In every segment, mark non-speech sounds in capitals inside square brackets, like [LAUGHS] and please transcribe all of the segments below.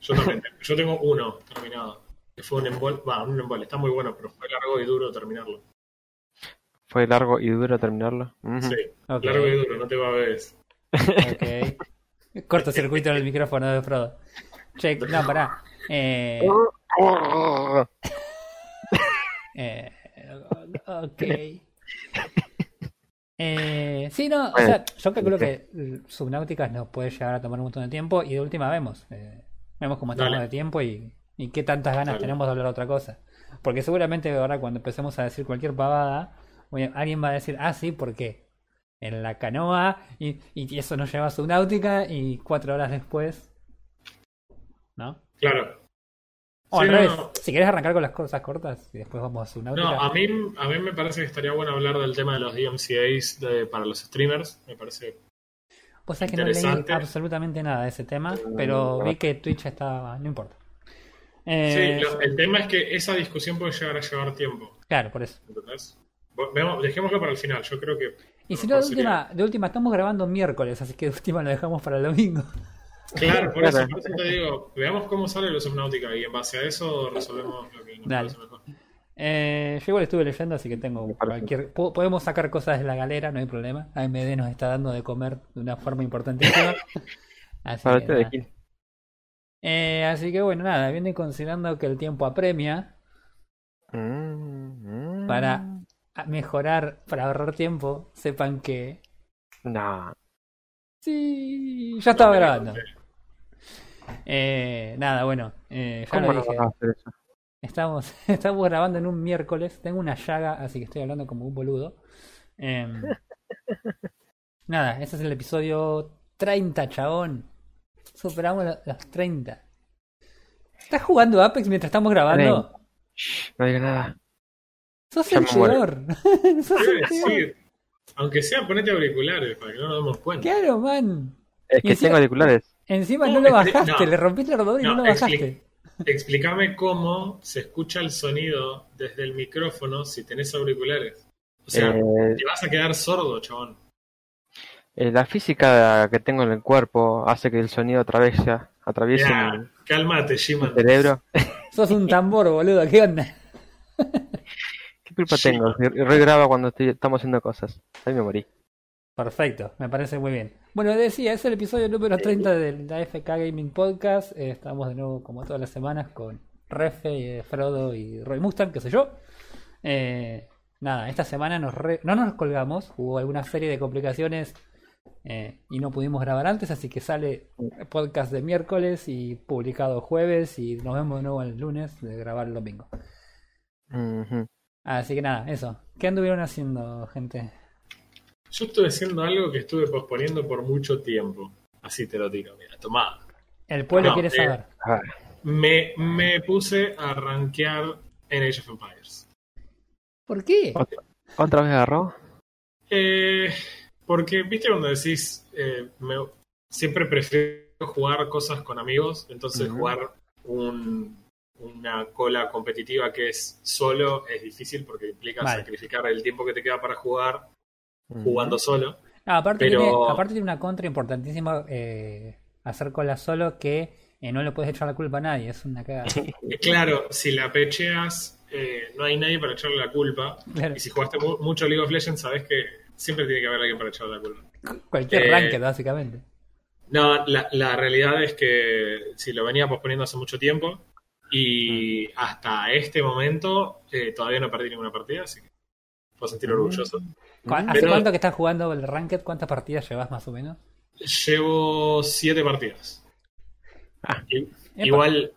Yo también. yo tengo uno terminado. Que fue un embol. Va, un embol. Está muy bueno, pero fue largo y duro terminarlo. Fue largo y duro terminarlo. Sí, largo y duro, no te va a ver. Ok. Cortocircuito en el micrófono de Frodo. Che, no, pará. Eh, [LAUGHS] eh, ok. Eh, sí, no, o sea, yo calculo que eh, Subnautica nos puede llegar a tomar un montón de tiempo y de última vemos. eh, vemos cómo estamos Dale. de tiempo y, y qué tantas ganas Dale. tenemos de hablar de otra cosa. Porque seguramente ahora cuando empecemos a decir cualquier pavada, alguien va a decir, ah, sí, ¿por qué? En la canoa y, y eso nos lleva a Subnautica y cuatro horas después. ¿No? Claro. O Sí, al revés, no. si querés arrancar con las cosas cortas y después vamos a Subnautica. No, a mí, a mí me parece que estaría bueno hablar del tema de los DMCAs de- para los streamers. Me parece. Vos sabés que no leí absolutamente nada de ese tema, pero vi que Twitch estaba. No importa. Eh, Sí, lo- el tema es que esa discusión puede llegar a llevar tiempo. Claro, por eso. Dejémoslo para el final. Yo creo que. Y si no, de sería- última, de última, estamos grabando miércoles, así que de última lo dejamos para el domingo. Claro, por eso, por eso te digo, veamos cómo sale los Subnautica y en base a eso resolvemos lo que nos Dale. parece mejor. Eh, yo igual estuve leyendo, así que tengo cualquier. po- Podemos sacar cosas de la galera, no hay problema. AMD nos está dando de comer de una forma importantísima. [LAUGHS] Así Para que. Eh, así que bueno, nada, viene considerando que el tiempo apremia Mm, mm. para mejorar, para ahorrar tiempo, sepan que No. sí, ya estaba No, grabando. Eh, nada, bueno, eh, ya ¿Cómo lo no dije. vas a hacer eso? Estamos, [LAUGHS] estamos grabando en un miércoles. Tengo una llaga, así que estoy hablando como un boludo. Em, [LAUGHS] nada, este es el episodio 30, chabón. Superamos lo- los 30. ¿Estás jugando Apex mientras estamos grabando? No diga nada. Sos Ya el peor. [LAUGHS] Sos el peor. decir, aunque sea ponete auriculares para que no nos demos cuenta. Claro, man. Es que encima- tengo auriculares. Encima no, No, lo expli- bajaste, no. le rompiste el ordenador y no, No, lo bajaste. Explícame cómo se escucha el sonido desde el micrófono si tenés auriculares. O sea, Eh, te vas a quedar sordo, chabón. eh, la física que tengo en el cuerpo hace que el sonido atraviese, atraviese Ya, mi, cálmate, mi Shiman. cerebro. [LAUGHS] Sos un tambor, boludo, ¿qué onda? ¿Qué culpa Sí. tengo? Regraba cuando estoy- estamos haciendo cosas. Ahí me morí. Perfecto, me parece muy bien. Bueno, decía, es el episodio número 30 de la FK Gaming Podcast. Eh, estamos de nuevo, como todas las semanas, con Refe, eh, Frodo y Roy Mustang, qué sé yo. Eh, nada, esta semana nos re- no nos colgamos, hubo alguna serie de complicaciones eh, y no pudimos grabar antes, así que sale podcast de miércoles y publicado jueves y nos vemos de nuevo el lunes de grabar el domingo. Así que nada, eso. ¿Qué anduvieron haciendo, gente? Yo estuve haciendo algo que estuve posponiendo por mucho tiempo. Así te lo tiro, mira, tomá. El pueblo No, quiere eh, saber. Ah, Me, me puse a rankear en Age of Empires. ¿Por qué? ¿Otra, ¿Otra vez agarró? Eh, porque, viste, cuando decís, eh, me- siempre prefiero jugar cosas con amigos, entonces jugar un- una cola competitiva que es solo es difícil porque implica Vale. sacrificar el tiempo que te queda para jugar. Jugando solo. Aparte, Pero- tiene, aparte tiene una contra importantísima eh, hacer cola solo que eh, no le puedes echar la culpa a nadie, es una cagada. [LAUGHS] Claro, si la pecheas, eh, no hay nadie para echarle la culpa. Claro. Y si jugaste mu- mucho League of Legends, sabes que siempre tiene que haber alguien para echarle la culpa. Cualquier eh, ranked, básicamente. No, la, la realidad es que si lo venía posponiendo hace mucho tiempo y hasta este momento eh, todavía no perdí ninguna partida, así que puedo sentir orgulloso. ¿Cu- ¿Hace pero- cuánto que estás jugando el ranked? ¿Cuántas partidas llevas más o menos? Llevo siete partidas. Ah. Igual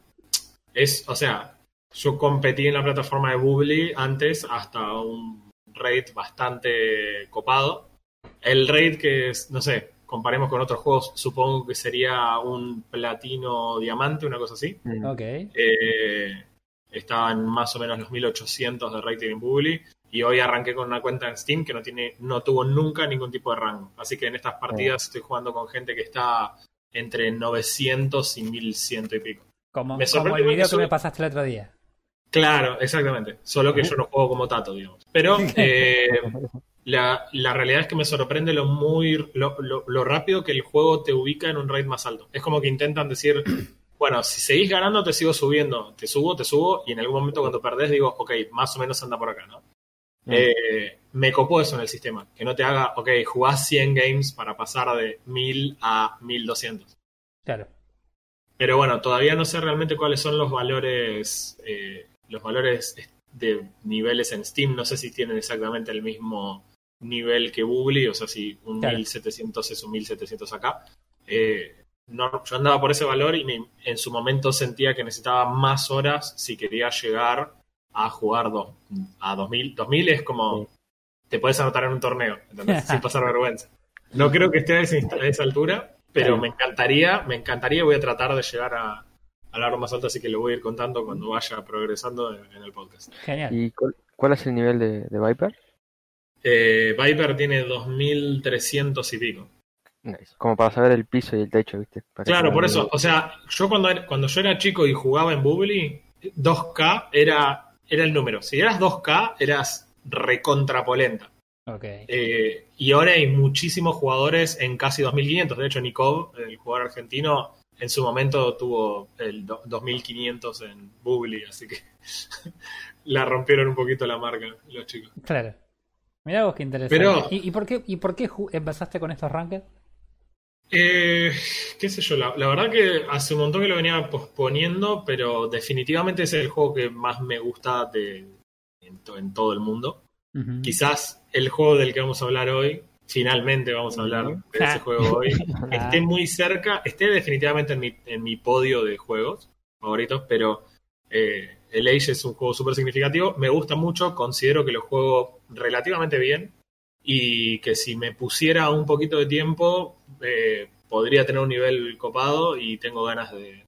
es, o sea, yo competí en la plataforma de Bubbly antes hasta un rate bastante copado. El rate que es, no sé, comparemos con otros juegos, supongo que sería un platino diamante, una cosa así. Mm. Ok. Eh, estaban más o menos los 1800 de rating en Bubbly y hoy arranqué con una cuenta en Steam que no tiene no tuvo nunca ningún tipo de rango. Así que en estas partidas estoy jugando con gente que está entre 900 y 1100 y pico. Como, Me como sorprende el video que me pasaste el otro día. Claro, exactamente. Solo que yo no juego como Tato, digamos. Pero eh, [LAUGHS] la, la realidad es que me sorprende lo muy lo, lo- lo rápido que el juego te ubica en un raid más alto. Es como que intentan decir, [CLEARS THROAT] bueno, si seguís ganando te sigo subiendo, te subo, te subo, y en algún momento cuando perdés digo, ok, más o menos anda por acá, ¿no? Mm. Eh, me copó eso en el sistema, que no te haga, ok, jugás 100 games para pasar de 1000 a 1200. Claro. Pero bueno, todavía no sé realmente cuáles son los valores, eh, los valores de niveles en Steam. No sé si tienen exactamente el mismo nivel que Bubble, o sea, si un Claro. 1700 es un 1700 acá. Eh, no, yo andaba por ese valor y me- en su momento sentía que necesitaba más horas si quería llegar a jugar dos, a 2000. 2000 es como te puedes anotar en un torneo, ¿entendés? [LAUGHS] sin pasar vergüenza. No creo que esté a esa, a esa altura, pero Claro. me encantaría, me encantaría, voy a tratar de llegar a, al aro más alto, así que lo voy a ir contando cuando vaya progresando en, en el podcast. Genial. ¿Y cuál, cuál es el nivel de, de Viper? Eh, Viper tiene 2300 y pico. Nice. Como para saber el piso y el techo, ¿viste? Para Claro, por eso, o sea, yo cuando, era- cuando yo era chico y jugaba en Bubbly, 2K era, era el número. Si eras 2K, eras recontrapolenta. Ok. Eh, y ahora hay muchísimos jugadores en casi 2500. De hecho, Nikov, el jugador argentino, en su momento tuvo el do- 2500 en Bubbly, así que [LAUGHS] la rompieron un poquito la marca los chicos. Claro. Mirá vos qué interesante. Pero- ¿Y, y por qué, y por qué ju- empezaste con estos rankings? Eh, qué sé yo, la, la verdad que hace un montón que lo venía posponiendo, pero definitivamente es el juego que más me gusta de, en, to- en todo el mundo. Quizás el juego del que vamos a hablar hoy, finalmente vamos a hablar de ese juego hoy, [LAUGHS] esté muy cerca, esté definitivamente en mi, en mi podio de juegos favoritos, pero eh, el Age es un juego súper significativo, me gusta mucho, considero que lo juego relativamente bien y que si me pusiera un poquito de tiempo eh, podría tener un nivel copado y tengo ganas de,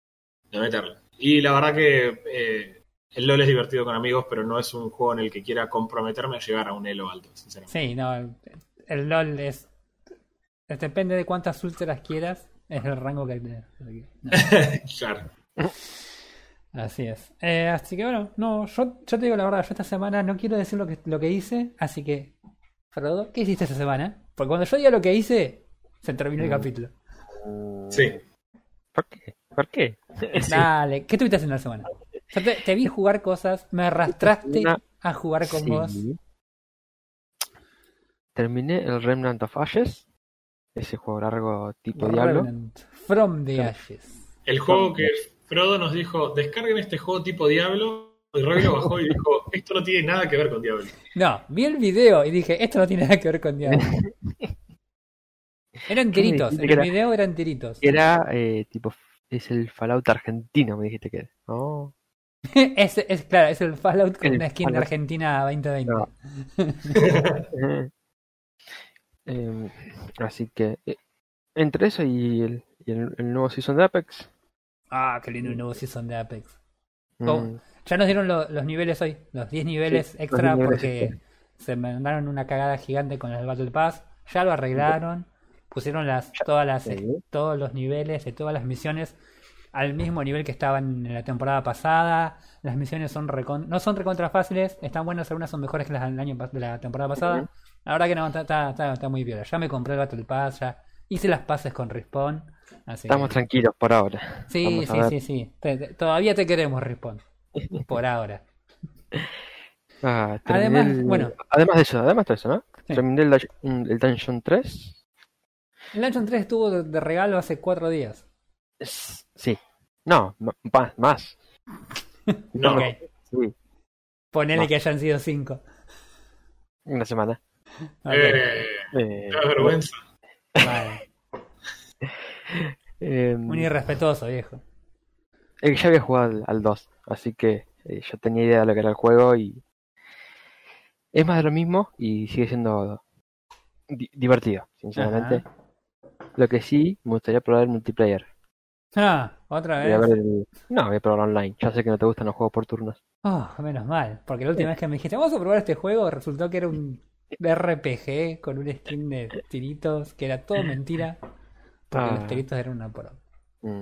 de. Y la verdad que eh, el LOL es divertido con amigos, pero no es un juego en el que quiera comprometerme a llegar a un elo alto, sinceramente. Sí, no. El, LOL es. Depende de cuántas úlceras quieras, es el rango que. no. [LAUGHS] Claro. Así es. Eh, así que bueno, no, yo, yo te digo la verdad, yo esta semana no quiero decir lo que, lo que hice, así que, Frodo, ¿qué hiciste esta semana? Porque cuando yo diga lo que hice, se terminó el Mm. capítulo. Sí. ¿Por qué? ¿Por qué? [LAUGHS] Dale, ¿qué estuviste haciendo la semana? Yo te, te vi jugar cosas, me arrastraste Una- a jugar con Sí. vos. Terminé el Remnant of Ashes, ese juego largo tipo Diablo. Revenant, From the Ashes. El juego que Frodo nos dijo, descarguen este juego tipo Diablo, y Roy lo bajó y dijo, esto no tiene nada que ver con Diablo. No, vi el video y dije, esto no tiene nada que ver con Diablo. [LAUGHS] Eran tiritos, en el era? video eran tiritos. Era eh, tipo, es el Fallout argentino, me dijiste que era. Oh, [LAUGHS] es, es claro, es el Fallout con El una skin de. Argentina 2020. No. [LAUGHS] [LAUGHS] Em, así que, eh, entre eso y el, y el, el nuevo season de Apex. Ah, qué lindo el nuevo season de Apex. mm, Oh, Ya nos dieron lo- los niveles hoy, los 10 niveles Sí, extra 10 niveles porque extra. se mandaron una cagada gigante con el Battle Pass. Ya lo arreglaron, pusieron las todas las Sí. todos los niveles de todas las misiones al mismo nivel que estaban en la temporada pasada. Las misiones son recon- no son recontra fáciles, están buenas, algunas son mejores que las del año de la temporada pasada. La verdad que no, está, está, está- está muy bien. Ya me compré el Battle Pass, ya hice las pases con Respawn. Así Estamos que- tranquilos por ahora. Sí, Vamos sí, sí, sí. Te- te- todavía te queremos, Respawn. [LAUGHS] Por ahora. Ah, Además, el- bueno. además de eso, además de eso, ¿no? Sí. Terminé el, el Dungeon 3. El Dungeon 3 estuvo de, de regalo hace cuatro días. Sí. No, más, [LAUGHS] más. No. Sí, Ponele Más. que hayan sido cinco. una semana. Ok, eh, Eh, da vergüenza. vale. eh, Un irrespetuoso, viejo. eh, ya había jugado al, al 2, así que eh, yo tenía idea de lo que era el juego y es más de lo mismo y sigue siendo di- divertido, sinceramente. Lo que sí, me gustaría probar el multiplayer. Ah, otra Voy a vez. ver el- No, voy a probar online. Ya sé que no te gustan los juegos por turnos. Oh, menos mal. Porque la última vez que me dijiste, vamos a probar este juego, resultó que era un RPG con un skin de tiritos, que era todo mentira. Porque Ah. los tiritos eran una pro. Mm.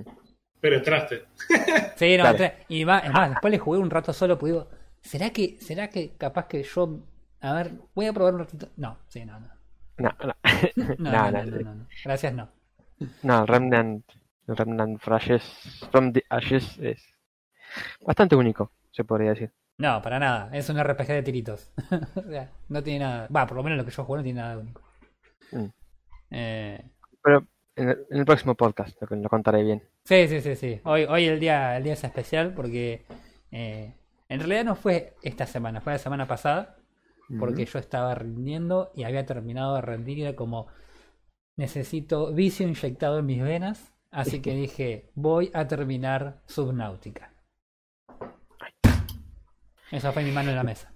Pero entraste. [LAUGHS] Sí, no, entré- y más, es más, después le jugué un rato solo, pues digo, ¿será que, será que capaz que yo, a ver, voy a probar un ratito? No, sí, no, no. [LAUGHS] [LAUGHS] No, no. No, No, no. Gracias, no. No, el Remnant El Remnant from Ashes, from the Ashes es bastante único, se podría decir. No, para nada. Es un RPG de tiritos. [LAUGHS] O sea, no tiene nada. Va, por lo menos lo que yo juego no tiene nada de único. Mm. Eh, Pero en el, en el próximo podcast lo, lo contaré bien. sí, sí, sí, sí. Hoy, hoy el día, el día es especial porque eh, en realidad no fue esta semana, fue la semana pasada. Porque yo estaba rindiendo y había terminado de rendir y era como necesito vicio inyectado en mis venas. Así que [LAUGHS] dije, voy a terminar Subnautica. Esa fue mi mano en la mesa.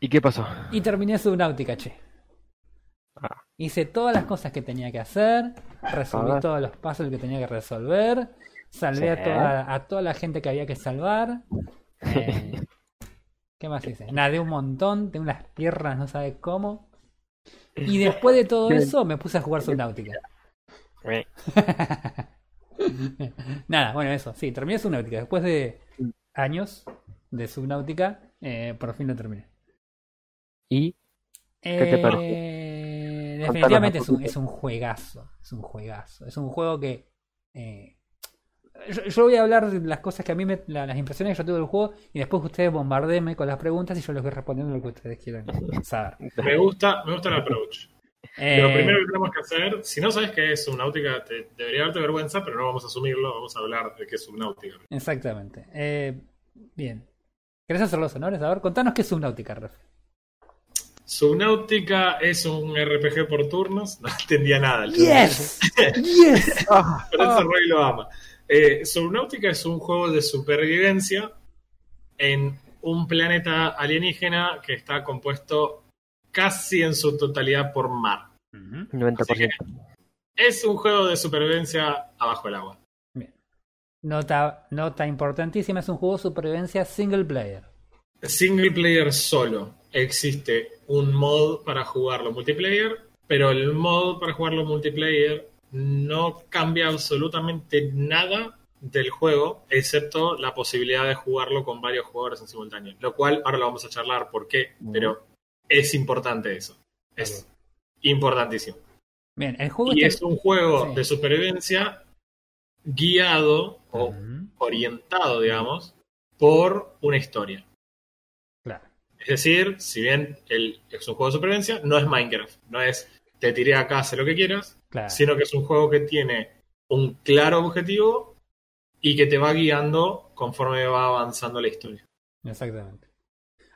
¿Y qué pasó? Y terminé Subnautica, che. Ah. Hice todas las cosas que tenía que hacer, resolví Ah. todos los puzzles que tenía que resolver, salvé a, toda, a toda la gente que había que salvar. [LAUGHS] Eh, ¿Qué más hice? Nadé un montón, tengo unas piernas, no sabe cómo. Y [LAUGHS] después de todo eso me puse a jugar Subnautica. [LAUGHS] Nada, bueno, eso, sí, terminé Subnautica. Después de años de Subnautica, eh, por fin lo terminé. ¿Y ¿Qué te? Eh, definitivamente es un, es un juegazo. Es un juegazo. Es un juego que. eh, yo, yo voy a hablar de las cosas que a mí me. la- las impresiones que yo tuve del juego y después ustedes bombardenme con las preguntas y yo les voy respondiendo lo que ustedes quieran [LAUGHS] saber. Me gusta, me gusta el approach. Eh, Lo primero que tenemos que hacer, si no sabes qué es Subnautica, te, debería darte vergüenza, pero no vamos a asumirlo, vamos a hablar de qué es Subnautica. Exactamente. Eh, bien. ¿Querés hacer los honores? A ver, contanos qué es Subnautica, Ref. Subnautica es un RPG por turnos, [LAUGHS] no entendía nada. el ¡Yes! [LAUGHS] ¡Yes! Por eso Roy lo ama. Eh, Subnautica es un juego de supervivencia en un planeta alienígena que está compuesto casi en su totalidad por mar. Ujú. 90%? Es un juego de supervivencia abajo del agua. Nota, nota importantísima, es un juego de supervivencia single player. Single player solo. Existe un mod para jugarlo multiplayer, pero el mod para jugarlo multiplayer no cambia absolutamente nada del juego, excepto la posibilidad de jugarlo con varios jugadores en simultáneo. Lo cual ahora lo vamos a charlar por qué, pero es importante eso. Es importantísimo. Bien, el juego Y está- es un juego Sí. de supervivencia guiado o orientado, digamos, por una historia. Claro. Es decir, si bien el, es un juego de supervivencia, no es Minecraft. No es te tiré acá, haz lo que quieras, Claro. sino que es un juego que tiene un claro objetivo y que te va guiando conforme va avanzando la historia. Exactamente.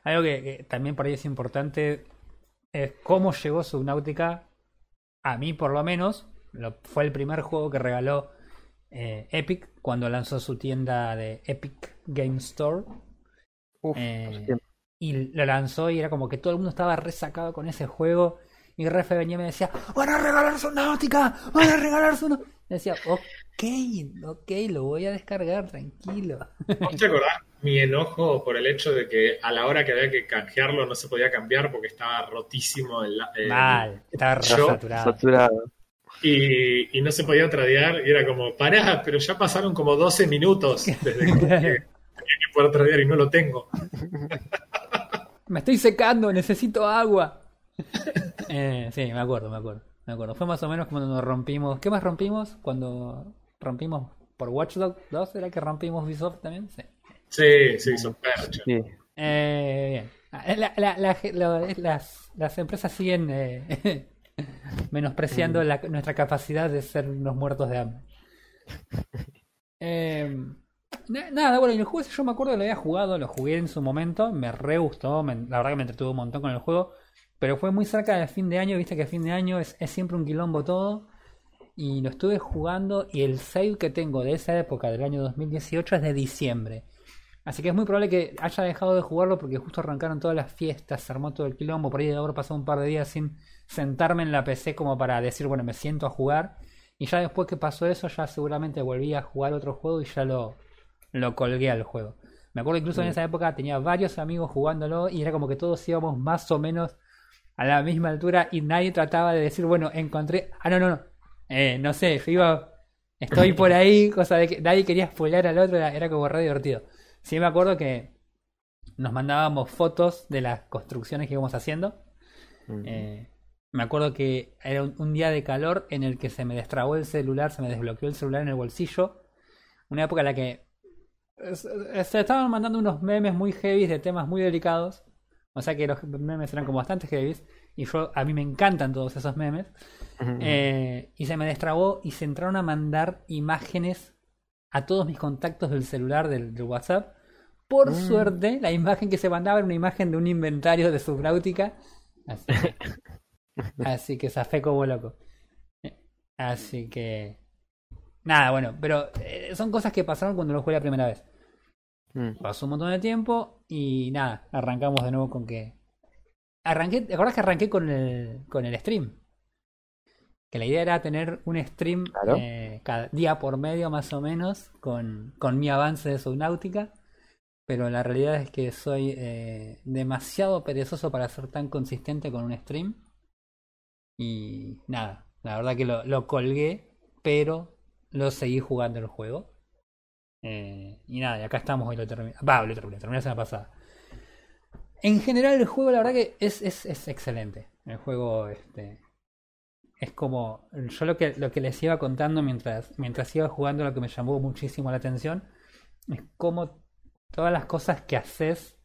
Algo que, que también por ahí es importante es cómo llegó Subnautica a mí por lo menos. Lo, fue el primer juego que regaló eh, Epic cuando lanzó su tienda de Epic Game Store. Uf, Eh, y lo lanzó y era como que todo el mundo estaba resacado con ese juego. Y Refe venía y me decía, van a regalar Subnautica, van a regalar Subnautica. Decía, ok, ok, lo voy a descargar, tranquilo. ¿Vos te acordás mi enojo por el hecho de que a la hora que había que canjearlo no se podía cambiar porque estaba rotísimo el, el- Mal, estaba yo- saturado. Saturado. y, y no se podía tradear y era como, pará, pero ya pasaron como 12 minutos desde que [LAUGHS] tenía que poder tradear y no lo tengo. Me estoy secando, necesito agua. [LAUGHS] Eh, sí, me acuerdo, me acuerdo, me acuerdo. Fue más o menos cuando nos rompimos. ¿Qué más rompimos? Cuando rompimos por Watch Dogs 2, ¿era que rompimos Ubisoft también? Sí. Sí, sí, son percha. Sí. Eh, bien. Ah, la- la- la- la- las, las empresas siguen eh, [LAUGHS] menospreciando la- nuestra capacidad de ser unos muertos de hambre. Eh, na- nada, bueno, y el juego ese yo me acuerdo que lo había jugado, lo jugué en su momento, me re gustó, me- la verdad que me entretuvo un montón con el juego, pero fue muy cerca del fin de año, viste que fin de año es, es siempre un quilombo todo, y lo estuve jugando y el save que tengo de esa época, del año 2018, es de diciembre. Así que es muy probable que haya dejado de jugarlo porque justo arrancaron todas las fiestas, se armó todo el quilombo, por ahí de haber pasado un par de días sin sentarme en la PC como para decir, bueno, me siento a jugar. Y ya después que pasó eso, ya seguramente volví a jugar otro juego y ya lo, lo colgué al juego. Me acuerdo incluso en esa época tenía varios amigos jugándolo y era como que todos íbamos más o menos a la misma altura y nadie trataba de decir, bueno, encontré... Ah, no, no, no. Eh, no sé, yo iba... Estoy por ahí, cosa de que nadie quería spoiler al otro, era, era como re divertido. Sí me acuerdo que nos mandábamos fotos de las construcciones que íbamos haciendo. Eh, Me acuerdo que era un, un día de calor en el que se me destrabó el celular, se me desbloqueó el celular en el bolsillo. Una época en la que es- es- se estaban mandando unos memes muy heavy de temas muy delicados. O sea que los memes eran como bastante heavy. Y yo, a mí me encantan todos esos memes. Eh, y se me destrabó y se entraron a mandar imágenes a todos mis contactos del celular, del, del WhatsApp. Por Mm. suerte, la imagen que se mandaba era una imagen de un inventario de Subnautica. Así que, [LAUGHS] así que zafé como loco. Eh, Así que. Nada, bueno, pero eh, son cosas que pasaron cuando lo jugué la primera vez. Mm. Pasó un montón de tiempo y nada, arrancamos de nuevo con que. Arranqué, ¿te acordás que arranqué con el, con el stream? Que la idea era tener un stream Claro. eh, cada día por medio más o menos con, con mi avance de Subnautica. Pero la realidad es que soy eh, demasiado perezoso para ser tan consistente con un stream. Y nada, la verdad que lo, lo colgué, pero lo seguí jugando el juego. Eh, y nada, y acá estamos, hoy lo terminé. Va, lo terminé, terminé la semana pasada. En general el juego la verdad que es, es, es excelente. El juego este, es como... Yo lo que, lo que les iba contando mientras, mientras iba jugando lo que me llamó muchísimo la atención es como todas las cosas que haces.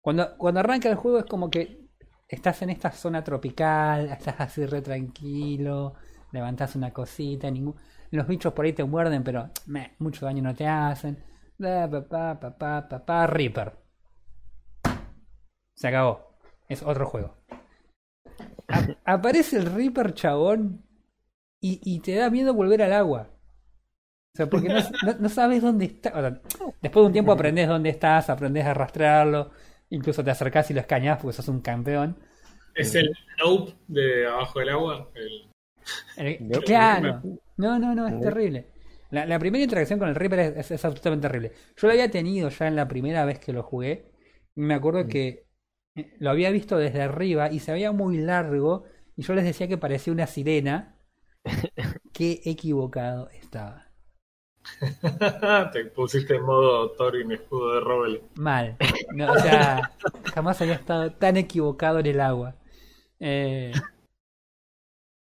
Cuando, cuando arranca el juego es como que estás en esta zona tropical, estás así re tranquilo, levantás una cosita, ningún... los bichos por ahí te muerden, pero meh, mucho daño no te hacen. Da, pa, pa, pa, pa, pa, pa, Reaper. Se acabó. Es otro juego. A- aparece el Reaper chabón y, y te da miedo volver al agua. O sea, porque no, no- no sabes dónde está. o sea, después de un tiempo aprendes dónde estás, aprendes a arrastrarlo, incluso te acercás y lo escañás porque sos un campeón. Es el Nope de abajo del agua. El... El- Nope. claro. No, no, no, es terrible. La, la primera interacción con el Reaper es, es- es absolutamente terrible. Yo lo había tenido ya en la primera vez que lo jugué. Y me acuerdo que eh, lo había visto desde arriba y se veía muy largo. Y yo les decía que parecía una sirena. [LAUGHS] Qué equivocado estaba. [LAUGHS] Te pusiste en modo Thorin, escudo de roble. Mal. No, o sea, jamás había estado tan equivocado en el agua. Eh, [LAUGHS]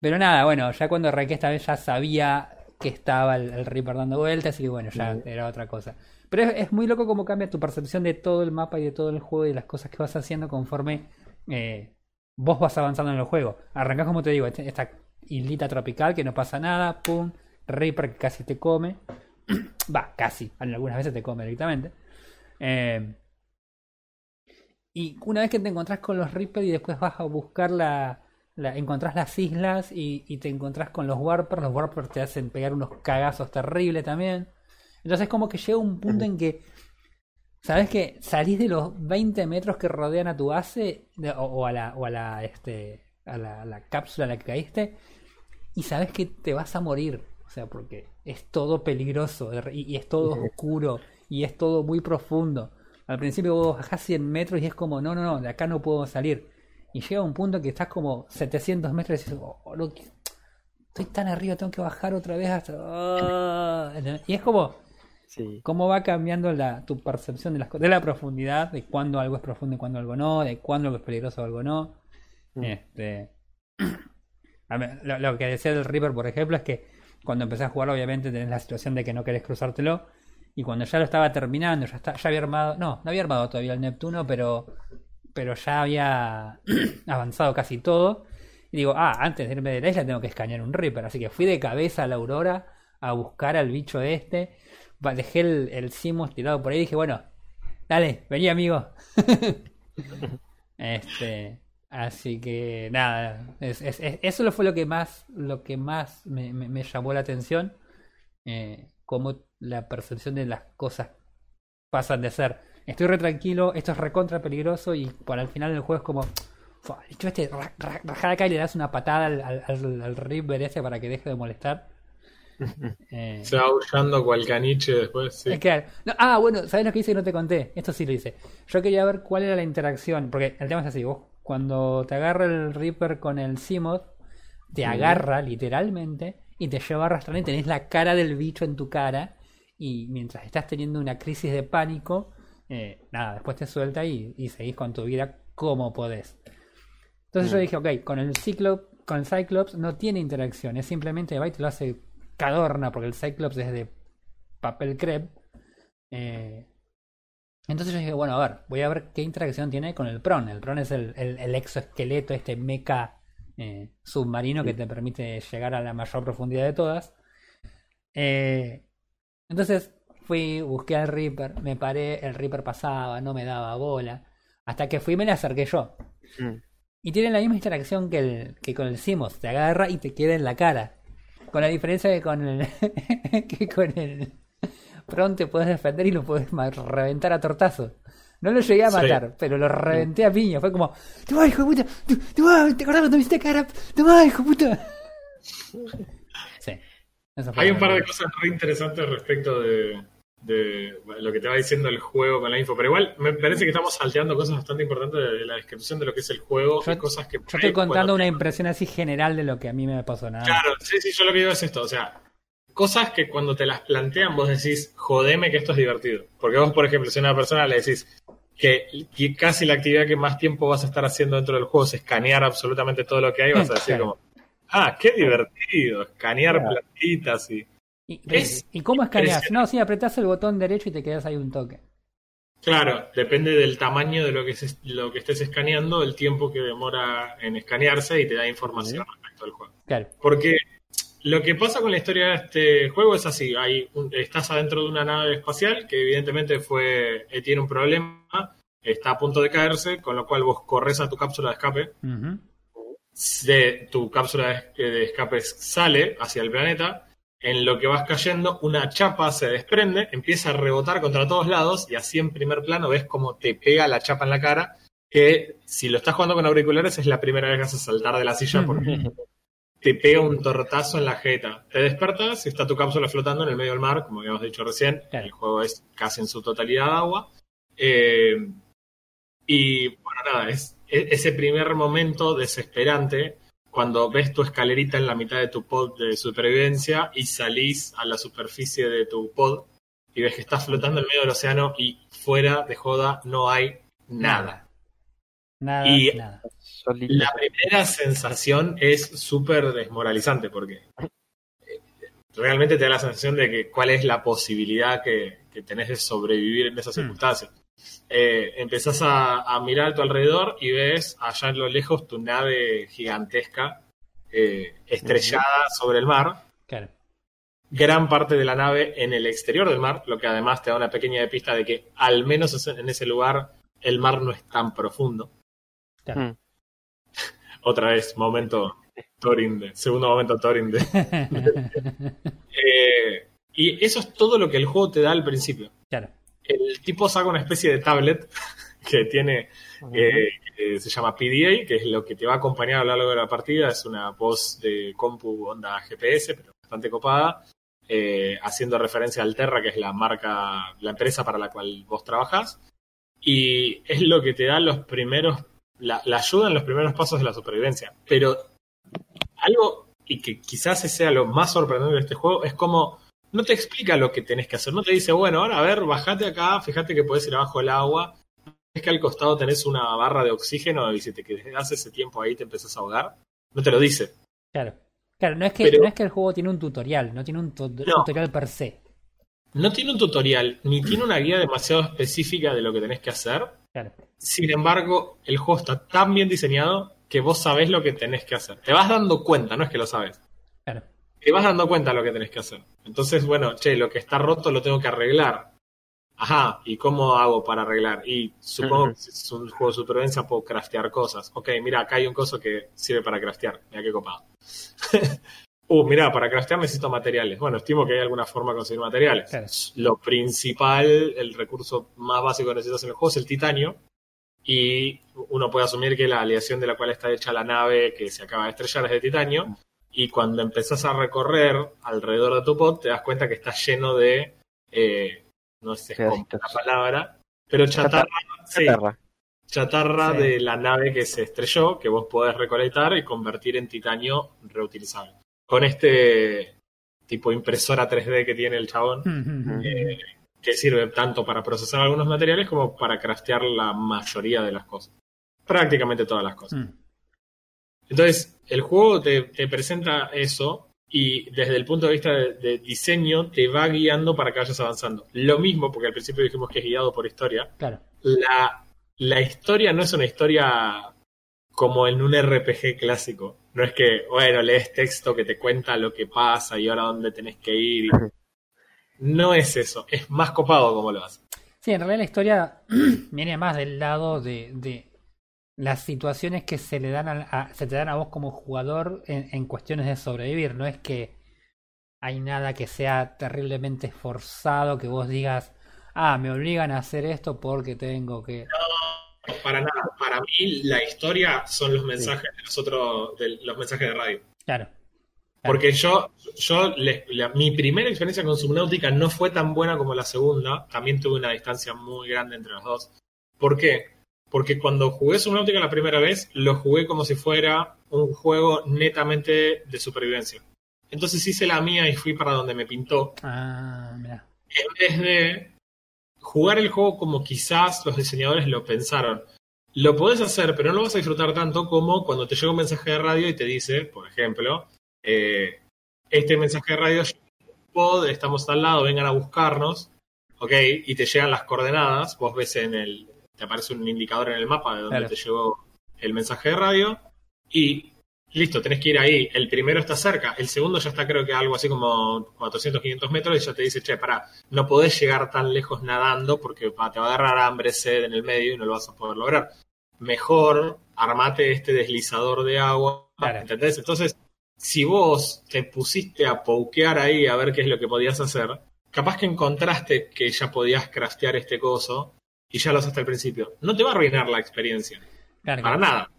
pero nada, bueno, ya cuando arranqué esta vez ya sabía que estaba el, el Reaper dando vueltas, así que bueno, ya era otra cosa. Pero es, es muy loco cómo cambia tu percepción de todo el mapa y de todo el juego y de las cosas que vas haciendo conforme eh, vos vas avanzando en el juego. Arrancás, como te digo, este- esta islita tropical que no pasa nada, pum, Reaper que casi te come. [CLEARS THROAT] Va, casi, algunas veces te come directamente. Eh, y una vez que te encontrás con los Reaper y después vas a buscar la, la encontrás las islas y, y te encontrás con los Warpers, los Warpers te hacen pegar unos cagazos terribles también. Entonces como que llega un punto en que, ¿sabes que Salís de los 20 metros que rodean a tu base de- o, o a la, o a la, este, a la, a la cápsula en la que caíste y sabes que te vas a morir. O sea, porque es todo peligroso y, y es todo oscuro y es todo muy profundo. Al principio vos bajás 100 metros y es como, no, no, no, de acá no puedo salir. Y llega un punto que estás como 700 metros y dices, oh, no, que- estoy tan arriba, tengo que bajar otra vez hasta... ah". Y es como, Sí. cómo va cambiando la, tu percepción de, las, de la profundidad, de cuándo algo es profundo y cuándo algo no, de cuándo algo es peligroso o algo no. Mm. Este, [CLEARS THROAT] lo que decía del River, por ejemplo, es que cuando empecé a jugar, obviamente tenés la situación de que no querés cruzártelo. Y cuando ya lo estaba terminando, ya, está, ya había armado, no, no había armado todavía el Neptuno, pero, pero ya había [CLEARS THROAT] avanzado casi todo. Y digo, ah, antes de irme de la isla tengo que escanear un Reaper. Así que fui de cabeza a la Aurora a buscar al bicho este. Dejé el, el Simus tirado por ahí y dije, bueno, dale, vení amigo. [LAUGHS] este, así que nada, es, es- es- eso fue lo que más, lo que más me, llamó la atención. Eh, cómo la percepción de las cosas pasan de ser, estoy re tranquilo, esto es recontra peligroso y para el final del juego es como, "Fua, el bicho este, ra- ra- rajar acá y le das una patada al, al, al, al Reaper ese para que deje de molestar. [LAUGHS] Eh, Se va aullando cual caniche después, sí. es que, no, ah, bueno, ¿sabes lo que hice y no te conté? Esto sí lo hice. Yo quería ver cuál era la interacción, porque el tema es así, vos cuando te agarra el Reaper con el Simoth, te agarra literalmente y te lleva arrastrando y tenés la cara del bicho en tu cara y mientras estás teniendo una crisis de pánico, eh, nada, después te suelta y, y seguís con tu vida como podés. Entonces yo Mm. dije, ok, con el Cyclops, con el Cyclops no tiene interacción, es simplemente va y te lo hace cadorna, porque el Cyclops es de papel crepe. Eh, entonces yo dije, bueno, a ver, voy a ver qué interacción tiene con el Pron. El Pron es el, el- el exoesqueleto, este mecha eh, submarino que te permite llegar a la mayor profundidad de todas. Eh, entonces fui, busqué al Reaper, me paré, el Reaper pasaba, no me daba bola. Hasta que fui y me le acerqué yo. Mm. Y tiene la misma interacción que, el, que con el Simos, te agarra y te queda en la cara. Con la diferencia que con el, [LAUGHS] que con el Pron te puedes defender y lo puedes reventar a tortazo. No lo llegué a Sí. matar, pero lo reventé a piña. Fue como, ¡Toma, hijo de puta! ¡Tu- toma! ¿Te acordás cuando me hiciste cara? ¡Toma, hijo de puta! [LAUGHS] Sí. Eso fue Hay un par de cosas re interesantes respecto de, de lo que te va diciendo el juego con la info, pero igual me parece que estamos salteando cosas bastante importantes de la descripción de lo que es el juego Yo- y cosas que... Yo estoy contando una impresión así general de lo que a mí me pasó. Nada. Claro, sí, sí, yo lo que digo es esto, o sea, cosas que cuando te las plantean vos decís, jodeme que esto es divertido. Porque vos, por ejemplo, si a una persona le decís que, que casi la actividad que más tiempo vas a estar haciendo dentro del juego es escanear absolutamente todo lo que hay, vas a [LAUGHS] decir Claro. como, ah, qué divertido, escanear Claro. plantitas y... ¿Y, Es ¿y cómo escaneas? No, sí, apretás el botón derecho y te quedas ahí un toque. Claro, depende del tamaño de lo que, se- lo que estés escaneando, el tiempo que demora en escanearse y te da información respecto al juego. Claro. Porque lo que pasa con la historia de este juego es así, hay un- estás adentro de una nave espacial que evidentemente fue eh, tiene un problema, está a punto de caerse, con lo cual vos corres a tu cápsula de escape, de tu cápsula de, de escape sale hacia el planeta, en lo que vas cayendo una chapa se desprende, empieza a rebotar contra todos lados y así en primer plano ves como te pega la chapa en la cara, que si lo estás jugando con auriculares es la primera vez que vas a saltar de la silla porque [LAUGHS] te pega un tortazo en la jeta. Te despertas y está tu cápsula flotando en el medio del mar, como habíamos dicho recién. El juego es casi en su totalidad agua. Eh, y bueno, nada, es ese primer momento desesperante cuando ves tu escalerita en la mitad de tu pod de supervivencia y salís a la superficie de tu pod y ves que estás flotando en medio del océano y fuera de joda no hay nada. Nada, Y- nada. La primera sensación es súper desmoralizante porque eh, realmente te da la sensación de que cuál es la posibilidad que, que tenés de sobrevivir en esas Hmm. circunstancias. Eh, empezás a, a mirar a tu alrededor y ves allá en lo lejos tu nave gigantesca eh, estrellada sobre el mar. Claro. Gran parte de la nave en el exterior del mar, lo que además te da una pequeña pista de que al menos en ese lugar el mar no es tan profundo. claro. Mm. [LAUGHS] Otra vez, momento Torinde, segundo momento Torinde. [LAUGHS] Eh, y eso es todo lo que el juego te da al principio. claro. El tipo saca una especie de tablet [LAUGHS] que tiene, eh, que se llama PDA, que es lo que te va a acompañar a lo largo de la partida. Es una voz de compu onda GPS, pero bastante copada, eh, haciendo referencia al Terra, que es la marca, la empresa para la cual vos trabajas. Y es lo que te da los primeros, la, la ayuda en los primeros pasos de la supervivencia. Pero algo, y que quizás sea lo más sorprendente de este juego, es como no te explica lo que tenés que hacer. No te dice, bueno, ahora a ver, bajate acá, fíjate que puedes ir abajo del agua. Es que al costado tenés una barra de oxígeno y si te quedás ese tiempo ahí te empezás a ahogar. No te lo dice. Claro. Claro, no es, que, Pero- no es que el juego tiene un tutorial, no tiene un tu- tutorial per se. No tiene un tutorial, ni tiene una guía demasiado específica de lo que tenés que hacer. Claro. Sin embargo, el juego está tan bien diseñado que vos sabés lo que tenés que hacer. Te vas dando cuenta, no es que lo sabes. Te vas dando cuenta de lo que tenés que hacer. Entonces, bueno, che, lo que está roto lo tengo que arreglar. Ajá, ¿y cómo hago para arreglar? Y supongo que si es un juego de supervivencia puedo craftear cosas. Ok, mira, acá hay un coso que sirve para craftear. Mira qué copado. [LAUGHS] uh, mira, para craftear necesito materiales. Bueno, estimo que hay alguna forma de conseguir materiales. Claro. Lo principal, el recurso más básico que necesitas en el juego es el titanio. Y uno puede asumir que la aleación de la cual está hecha la nave que se acaba de estrellar es de titanio. Y cuando empezás a recorrer alrededor de tu pod, te das cuenta que está lleno de. eh, no sé cómo la palabra, pero chatarra, sí, Chatarra. chatarra Sí. de la nave que se estrelló, que vos podés recolectar y convertir en titanio reutilizable. Con este tipo impresora 3D que tiene el chabón, eh, que sirve tanto para procesar algunos materiales como para craftear la mayoría de las cosas. Prácticamente todas las cosas. Mm. Entonces, el juego te, te presenta eso y desde el punto de vista de, de diseño te va guiando para que vayas avanzando. Lo mismo, porque al principio dijimos que es guiado por historia. Claro. La, la historia no es una historia como en un RPG clásico. No es que, bueno, lees texto que te cuenta lo que pasa y ahora dónde tenés que ir. No es eso, es más copado como lo hace. Sí, en realidad la historia [CLEARS THROAT] viene más del lado de, de las situaciones que se le dan a, a- se te dan a vos como jugador en, en cuestiones de sobrevivir. No es que hay nada que sea terriblemente forzado que vos digas, ah, me obligan a hacer esto porque tengo que. Para nada, para mí la historia son los mensajes de los otros, de los mensajes de radio. Claro. Porque yo, yo la- mi primera experiencia con Subnautica no fue tan buena como la segunda. También tuve una distancia muy grande entre los dos. ¿Por qué? Porque cuando jugué Subnautica la primera vez, lo jugué como si fuera un juego netamente de supervivencia. Entonces hice la mía y fui para donde me pintó. Ah, mira. En vez de jugar el juego como quizás los diseñadores lo pensaron. Lo podés hacer, pero no lo vas a disfrutar tanto como cuando te llega un mensaje de radio y te dice, por ejemplo, eh, este mensaje de radio, pod, estamos al lado, vengan a buscarnos, ok, y te llegan las coordenadas, vos ves en el, te aparece un indicador en el mapa de donde Claro. te llegó el mensaje de radio, y listo, tenés que ir ahí, el primero está cerca, el segundo ya está creo que algo así como 400, 500 metros, y ya te dice, che, pará, no podés llegar tan lejos nadando porque pa, te va a agarrar hambre, sed en el medio y no lo vas a poder lograr. Mejor armate este deslizador de agua, Claro. ¿entendés? Entonces, si vos te pusiste a pokear ahí a ver qué es lo que podías hacer, capaz que encontraste que ya podías craftear este coso y ya lo haces hasta el principio. No te va a arruinar la experiencia, Claro, para claro. nada.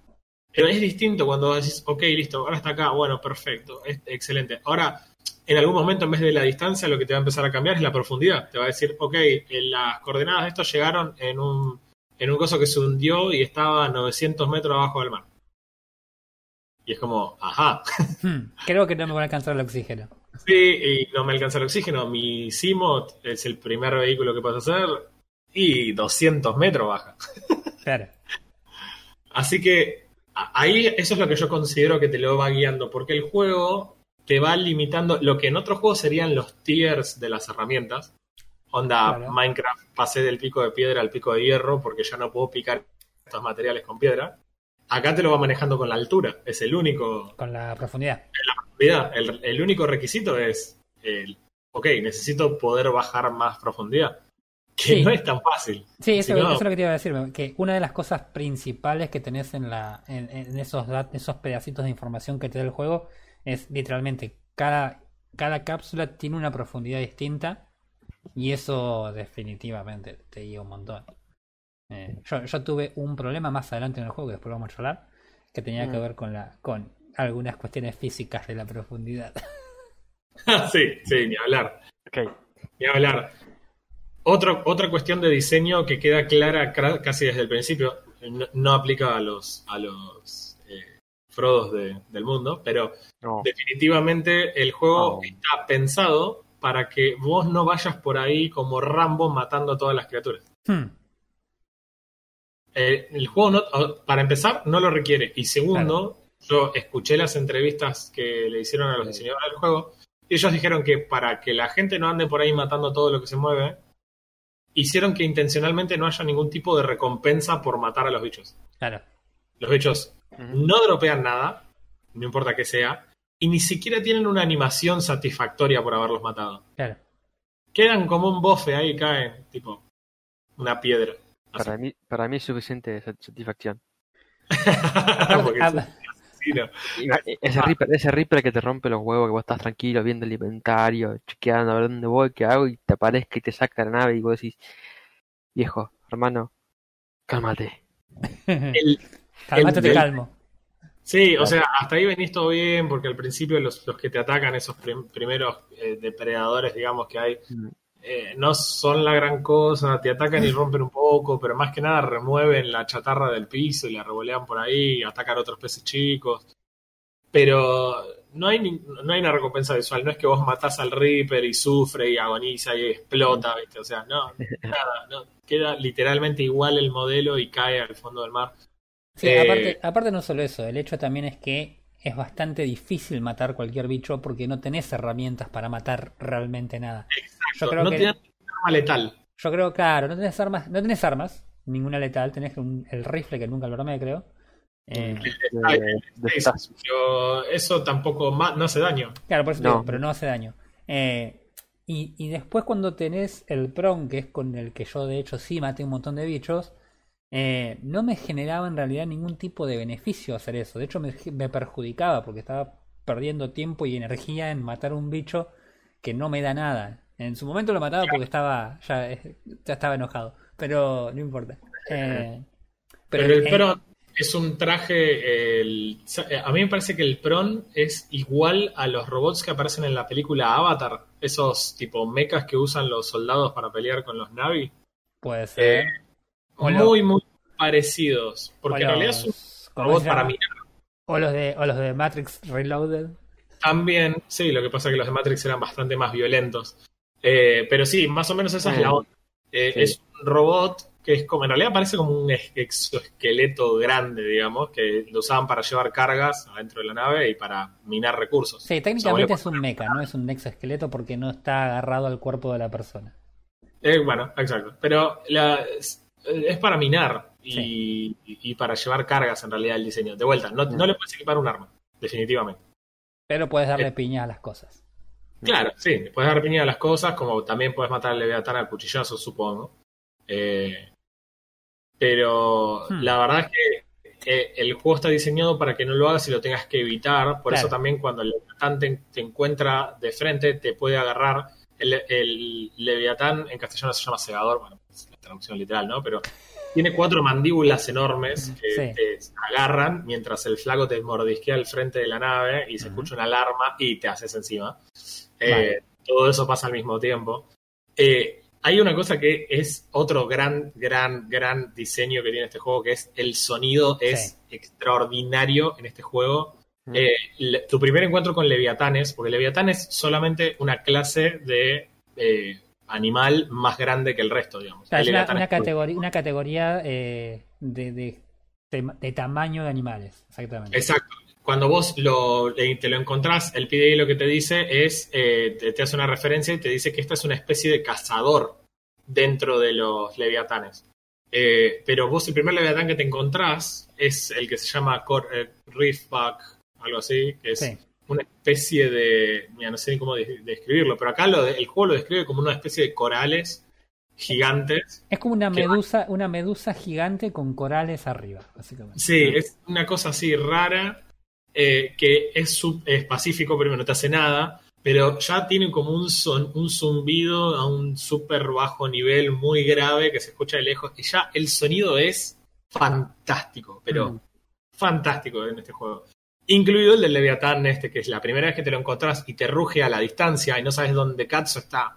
Pero es distinto cuando decís, ok, listo, ahora está acá, bueno, perfecto, es excelente. Ahora, en algún momento, en vez de la distancia, lo que te va a empezar a cambiar es la profundidad. Te va a decir, ok, en las coordenadas de esto llegaron en un, en un coso que se hundió y estaba a 900 metros abajo del mar. Y es como, ajá, Hmm, Creo que no me va a alcanzar el oxígeno. sí, y no me alcanza el oxígeno. Mi Simot es el primer vehículo que puedes hacer y 200 metros baja. Claro. Así que ahí eso es lo que yo considero que te lo va guiando, porque el juego te va limitando lo que en otros juegos serían los tiers de las herramientas. Onda, Claro. Minecraft pasé del pico de piedra al pico de hierro porque ya no puedo picar estos materiales con piedra. Acá te lo va manejando con la altura, es el único, Con la profundidad. profundidad. El, el único requisito es, el, ok, necesito poder bajar más profundidad, que Sí. no es tan fácil. Sí, eso, Si no- eso es lo que te iba a decir, que una de las cosas principales que tenés en, la, en, en esos, esos pedacitos de información que te da el juego es literalmente cada, cada cápsula tiene una profundidad distinta y eso definitivamente te guía un montón. Eh, yo, yo tuve un problema más adelante en el juego, que después vamos a hablar, que tenía que Mm. ver con, la, con algunas cuestiones físicas de la profundidad. [LAUGHS] sí, sí, ni hablar. Ok. Ni hablar. Otro, otra cuestión de diseño que queda clara casi desde el principio, no, no aplica a los, a los eh, Frodos de- del mundo, pero No. definitivamente el juego está pensado para que vos no vayas por ahí como Rambo matando a todas las criaturas. Hmm, Eh, el juego, no, para empezar, no lo requiere. Y segundo, yo escuché las entrevistas que le hicieron a los diseñadores del juego y ellos dijeron que para que la gente no ande por ahí matando todo lo que se mueve, hicieron que intencionalmente no haya ningún tipo de recompensa por matar a los bichos. claro. Los bichos no dropean nada, no importa qué sea, y ni siquiera tienen una animación satisfactoria por haberlos matado. Claro. Quedan como un bofe ahí y caen, tipo una piedra. Así. Para mí, para mí es suficiente sat- satisfacción. [LAUGHS] [LAUGHS] Porque [LAUGHS] es un Ah, Ese Reaper, ese Reaper que te rompe los huevos, que vos estás tranquilo viendo el inventario, chequeando a ver dónde voy, qué hago, y te aparezca y te saca la nave y vos decís, viejo, hermano, cálmate. [LAUGHS] El- Calmate, te el- calmo. Sí, o sea, hasta ahí venís todo bien, porque al principio los, los que te atacan, esos prim- primeros eh, depredadores, digamos, que hay, Mm. Eh, no son la gran cosa, te atacan y rompen un poco, pero más que nada remueven la chatarra del piso y la revolean por ahí, atacan otros peces chicos. Pero no hay, ni- no hay una recompensa visual, no es que vos matás al Reaper y sufre y agoniza y explota, ¿viste? O sea, no, [LAUGHS] nada, no, queda literalmente igual el modelo y cae al fondo del mar. Sí, Eh, aparte, aparte no solo eso, el hecho también es que es bastante difícil matar cualquier bicho porque no tenés herramientas para matar realmente nada. Yo creo no que, tiene arma letal. yo creo, claro, no tenés armas, no tenés armas, ninguna letal, tenés un- el rifle que nunca lo armé, creo. Eh, de- de pero eso tampoco no hace daño. Claro, por eso No. digo, pero no hace daño. Eh, y, y después cuando tenés el prong, que es con el que yo de hecho sí maté un montón de bichos, eh, no me generaba en realidad ningún tipo de beneficio hacer eso. De hecho me, me perjudicaba porque estaba perdiendo tiempo y energía en matar un bicho que no me da nada. En su momento lo mataba porque estaba ya, eh, ya estaba enojado, pero no importa. Eh, Pero, el Pron es un traje. el- a mí me parece que el Pron es igual a los robots que aparecen en la película Avatar. Esos tipo mechas que usan los soldados para pelear con los Navi. puede ser. Eh, O muy, muy parecidos. Porque en realidad es un los- ¿cómo robot para minar. O los de, o los de Matrix Reloaded. También, sí, lo que pasa es que los de Matrix eran bastante más violentos. Eh, pero sí, más o menos esa es la onda. Eh, Sí. Es un robot que es como, en realidad parece como un ex- exoesqueleto grande, digamos, que lo usaban para llevar cargas adentro de la nave y para minar recursos. Sí, O sea, técnicamente es un mecha, no es un exoesqueleto porque no está agarrado al cuerpo de la persona. eh, bueno, exacto. Pero la- es, para minar y, y para llevar cargas en realidad el diseño. De vuelta, no, no le puedes equipar un arma, definitivamente. Pero puedes darle Eh. piña a las cosas. Claro, sí, puedes dar piña a las cosas, como también puedes matar al Leviatán a cuchillazos, supongo. Eh, pero Hmm. la verdad es que el juego está diseñado para que no lo hagas y lo tengas que evitar. Por eso también cuando el Leviatán te, te encuentra de frente, te puede agarrar. El, el Leviatán en castellano se llama segador, bueno, traducción literal, ¿no? Pero tiene cuatro mandíbulas enormes que Sí. te agarran mientras el flaco te mordisquea al frente de la nave y se escucha una alarma y te haces encima. Eh. Todo eso pasa al mismo tiempo. Eh, hay una cosa que es otro gran, gran, gran diseño que tiene este juego, que es el sonido es extraordinario en este juego. Eh, le- tu primer encuentro con Leviatanes, porque Leviatán es solamente una clase de eh, animal más grande que el resto, digamos. O sea, Hay es una, categoría, una categoría eh, de, de, de- de tamaño de animales, exactamente. Exacto. Cuando vos lo, eh, te lo encontrás, el PDI lo que te dice es, eh, te, te hace una referencia y te dice que esta es una especie de cazador dentro de los leviatanes. Eh, pero vos el primer leviatán que te encontrás es el que se llama Cor- eh, Reefback, algo así, que es Sí. Una especie de, mira, no sé ni cómo de- describirlo, pero acá lo de- el juego lo describe como una especie de corales gigantes. Es como una medusa, una medusa gigante con corales arriba, básicamente. Sí, es una cosa así rara, eh, que es, sub- es pacífico, pero no te hace nada, pero ya tiene como un, son, un zumbido a un súper bajo nivel, muy grave, que se escucha de lejos, y ya el sonido es fantástico, pero Mm. fantástico en este juego. Incluido el del Leviatán este, que es la primera vez que te lo encontrás y te ruge a la distancia y no sabes dónde Katsu está.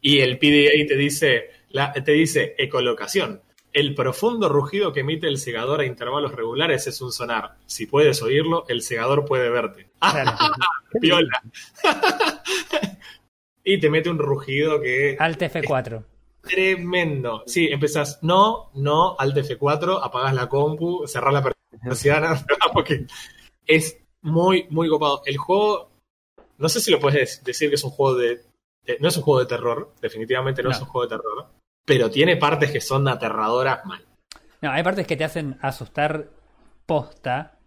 Y el PDA te dice, la- te dice ecolocación. El profundo rugido que emite el segador a intervalos regulares es un sonar. Si puedes oírlo, el segador puede verte. [LAUGHS] Claro. Piola. [LAUGHS] y te mete un rugido que Alt F4. tremendo. Sí, empezás, no, no, Alt F4, apagás la compu, cerrás la persiana, [LAUGHS] porque es muy, muy copado. El juego, no sé si lo puedes decir que es un juego de, no es un juego de terror, definitivamente no, No. es un juego de terror, pero tiene partes que son aterradoras mal. No, hay partes que te hacen asustar posta.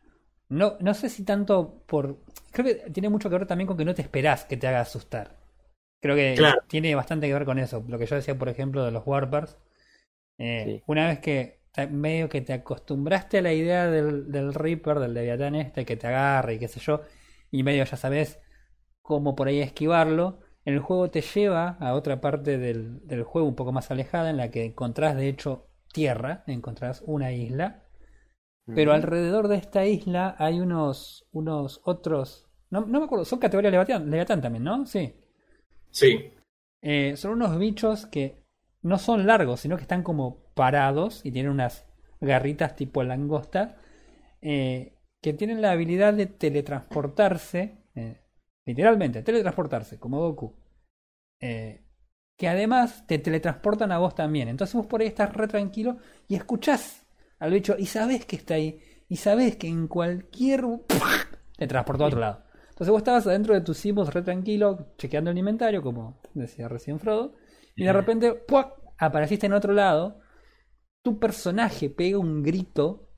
No, no sé si tanto por. Creo que tiene mucho que ver también con que no te esperás que te haga asustar. Creo que Claro. tiene bastante que ver con eso. Lo que yo decía, por ejemplo, de los Warpers. Eh, Sí. Una vez que medio que te acostumbraste a la idea del, del Reaper, del Leviatán este, que te agarra y qué sé yo, y medio ya sabes cómo por ahí esquivarlo, el juego te lleva a otra parte del, del juego un poco más alejada, en la que encontrás de hecho tierra, encontrás una isla, pero alrededor de esta isla hay unos, unos otros, no, no me acuerdo, son categoría Leviatán, Leviatán también, ¿no? Sí. Sí, Eh, son unos bichos que no son largos, sino que están como parados y tienen unas garritas tipo langosta, eh, que tienen la habilidad de teletransportarse, eh, literalmente, teletransportarse, como Goku. Eh, que además te teletransportan a vos también. Entonces vos por ahí estás re tranquilo y escuchás al bicho y sabes que está ahí. Y sabes que en cualquier... [LAUGHS] te transportó a otro lado. Entonces vos estabas adentro de tu Simus re tranquilo, chequeando el inventario, como decía recién Frodo. Y de repente, ¡puac! apareciste en otro lado. Tu personaje pega un grito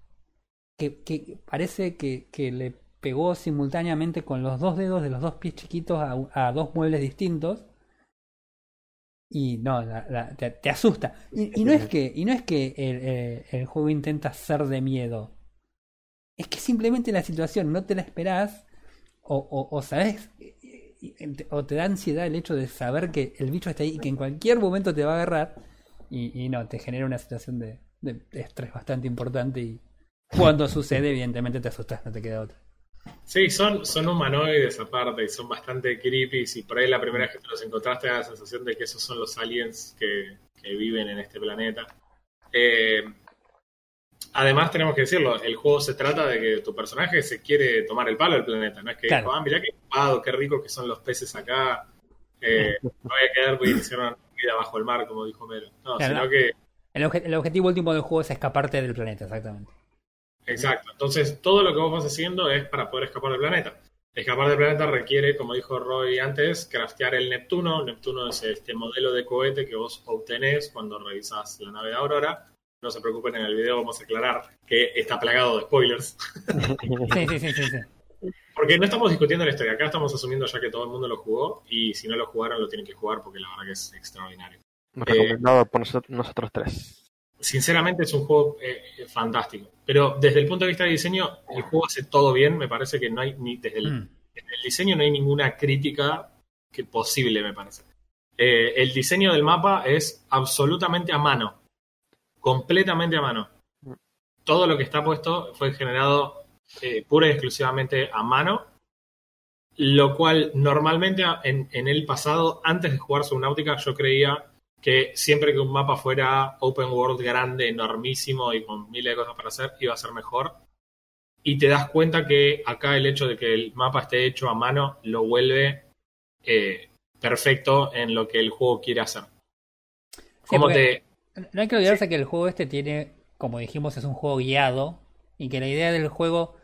que, que parece que, que le pegó simultáneamente con los dos dedos de los dos pies chiquitos a, a dos muebles distintos y no, te, asusta. Y, no es que, y no es que el, el, juego intenta ser de miedo. Es que simplemente la situación no te la esperás o, o, o sabes o te da ansiedad el hecho de saber que el bicho está ahí y que en cualquier momento te va a agarrar y, y no, te genera una situación de, de, estrés bastante importante y cuando sucede evidentemente te asustas, no te queda otra. Sí, son, son humanoides aparte y son bastante creepy. Y por ahí la primera vez que te los encontraste da la sensación de que esos son los aliens que, que viven en este planeta. Eh, además, tenemos que decirlo: el juego se trata de que tu personaje se quiere tomar el palo del planeta. No es que, ah, mirá qué ocupado, qué rico que son los peces acá. Eh, no voy a quedar porque hicieron vida bajo el mar, como dijo Mero. No, sino que. El, el objetivo último del juego es escaparte del planeta, exactamente. Exacto. Entonces, todo lo que vos vas haciendo es para poder escapar del planeta. Escapar del planeta requiere, como dijo Roy antes, craftear el Neptuno. Neptuno es este modelo de cohete que vos obtenés cuando revisas la nave de Aurora. No se preocupen, en el video vamos a aclarar que está plagado de spoilers. [LAUGHS] Sí, sí, sí, sí, Porque no estamos discutiendo la historia, acá estamos asumiendo ya que todo el mundo lo jugó y si no lo jugaron lo tienen que jugar porque la verdad que es extraordinario. Recomendado por nosotros tres sinceramente es un juego eh, fantástico. Pero desde el punto de vista de diseño, el juego hace todo bien. Me parece que no hay ni desde el, mm. diseño no hay ninguna crítica que posible, me parece. Eh, el diseño del mapa es absolutamente a mano, completamente a mano. Todo lo que está puesto fue generado eh, pura y exclusivamente a mano, lo cual normalmente en, en el pasado, antes de jugar Subnautica, yo creía que siempre que un mapa fuera open world grande, enormísimo y con miles de cosas para hacer, iba a ser mejor. Y te das cuenta que acá el hecho de que el mapa esté hecho a mano lo vuelve eh, perfecto en lo que el juego quiere hacer. No hay que olvidarse que el juego este tiene, como dijimos, es un juego guiado y que la idea del juego,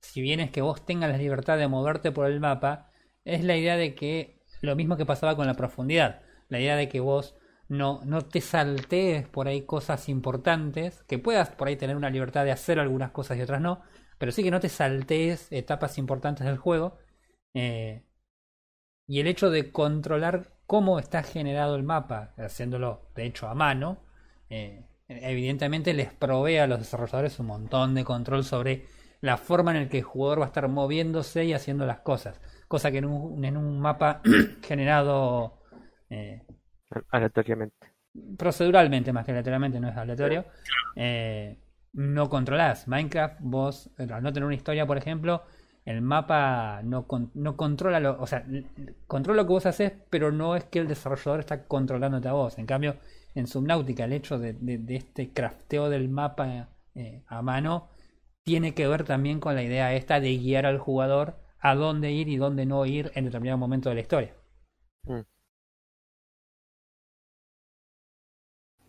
si bien es que vos tengas la libertad de moverte por el mapa, es la idea de que lo mismo que pasaba con la profundidad, la idea de que vos no, no te saltees por ahí cosas importantes, que puedas por ahí tener una libertad de hacer algunas cosas y otras no, pero sí que no te saltees etapas importantes del juego. Eh, y el hecho de controlar cómo está generado el mapa, haciéndolo de hecho a mano, eh, evidentemente les provee a los desarrolladores un montón de control sobre la forma en la que el jugador va a estar moviéndose y haciendo las cosas. Cosa que en un, en un mapa [CLEARS THROAT] generado eh, aleatoriamente. Proceduralmente, más que aleatoriamente, no es aleatorio. Eh, no controlás. Minecraft, vos, al no tener una historia, por ejemplo, el mapa no, no controla lo, o sea, controla lo que vos haces, pero no es que el desarrollador está controlándote a vos. En cambio, en Subnautica, el hecho de, este crafteo del mapa eh, a mano tiene que ver también con la idea esta de guiar al jugador a dónde ir y dónde no ir en determinado momento de la historia. Mm.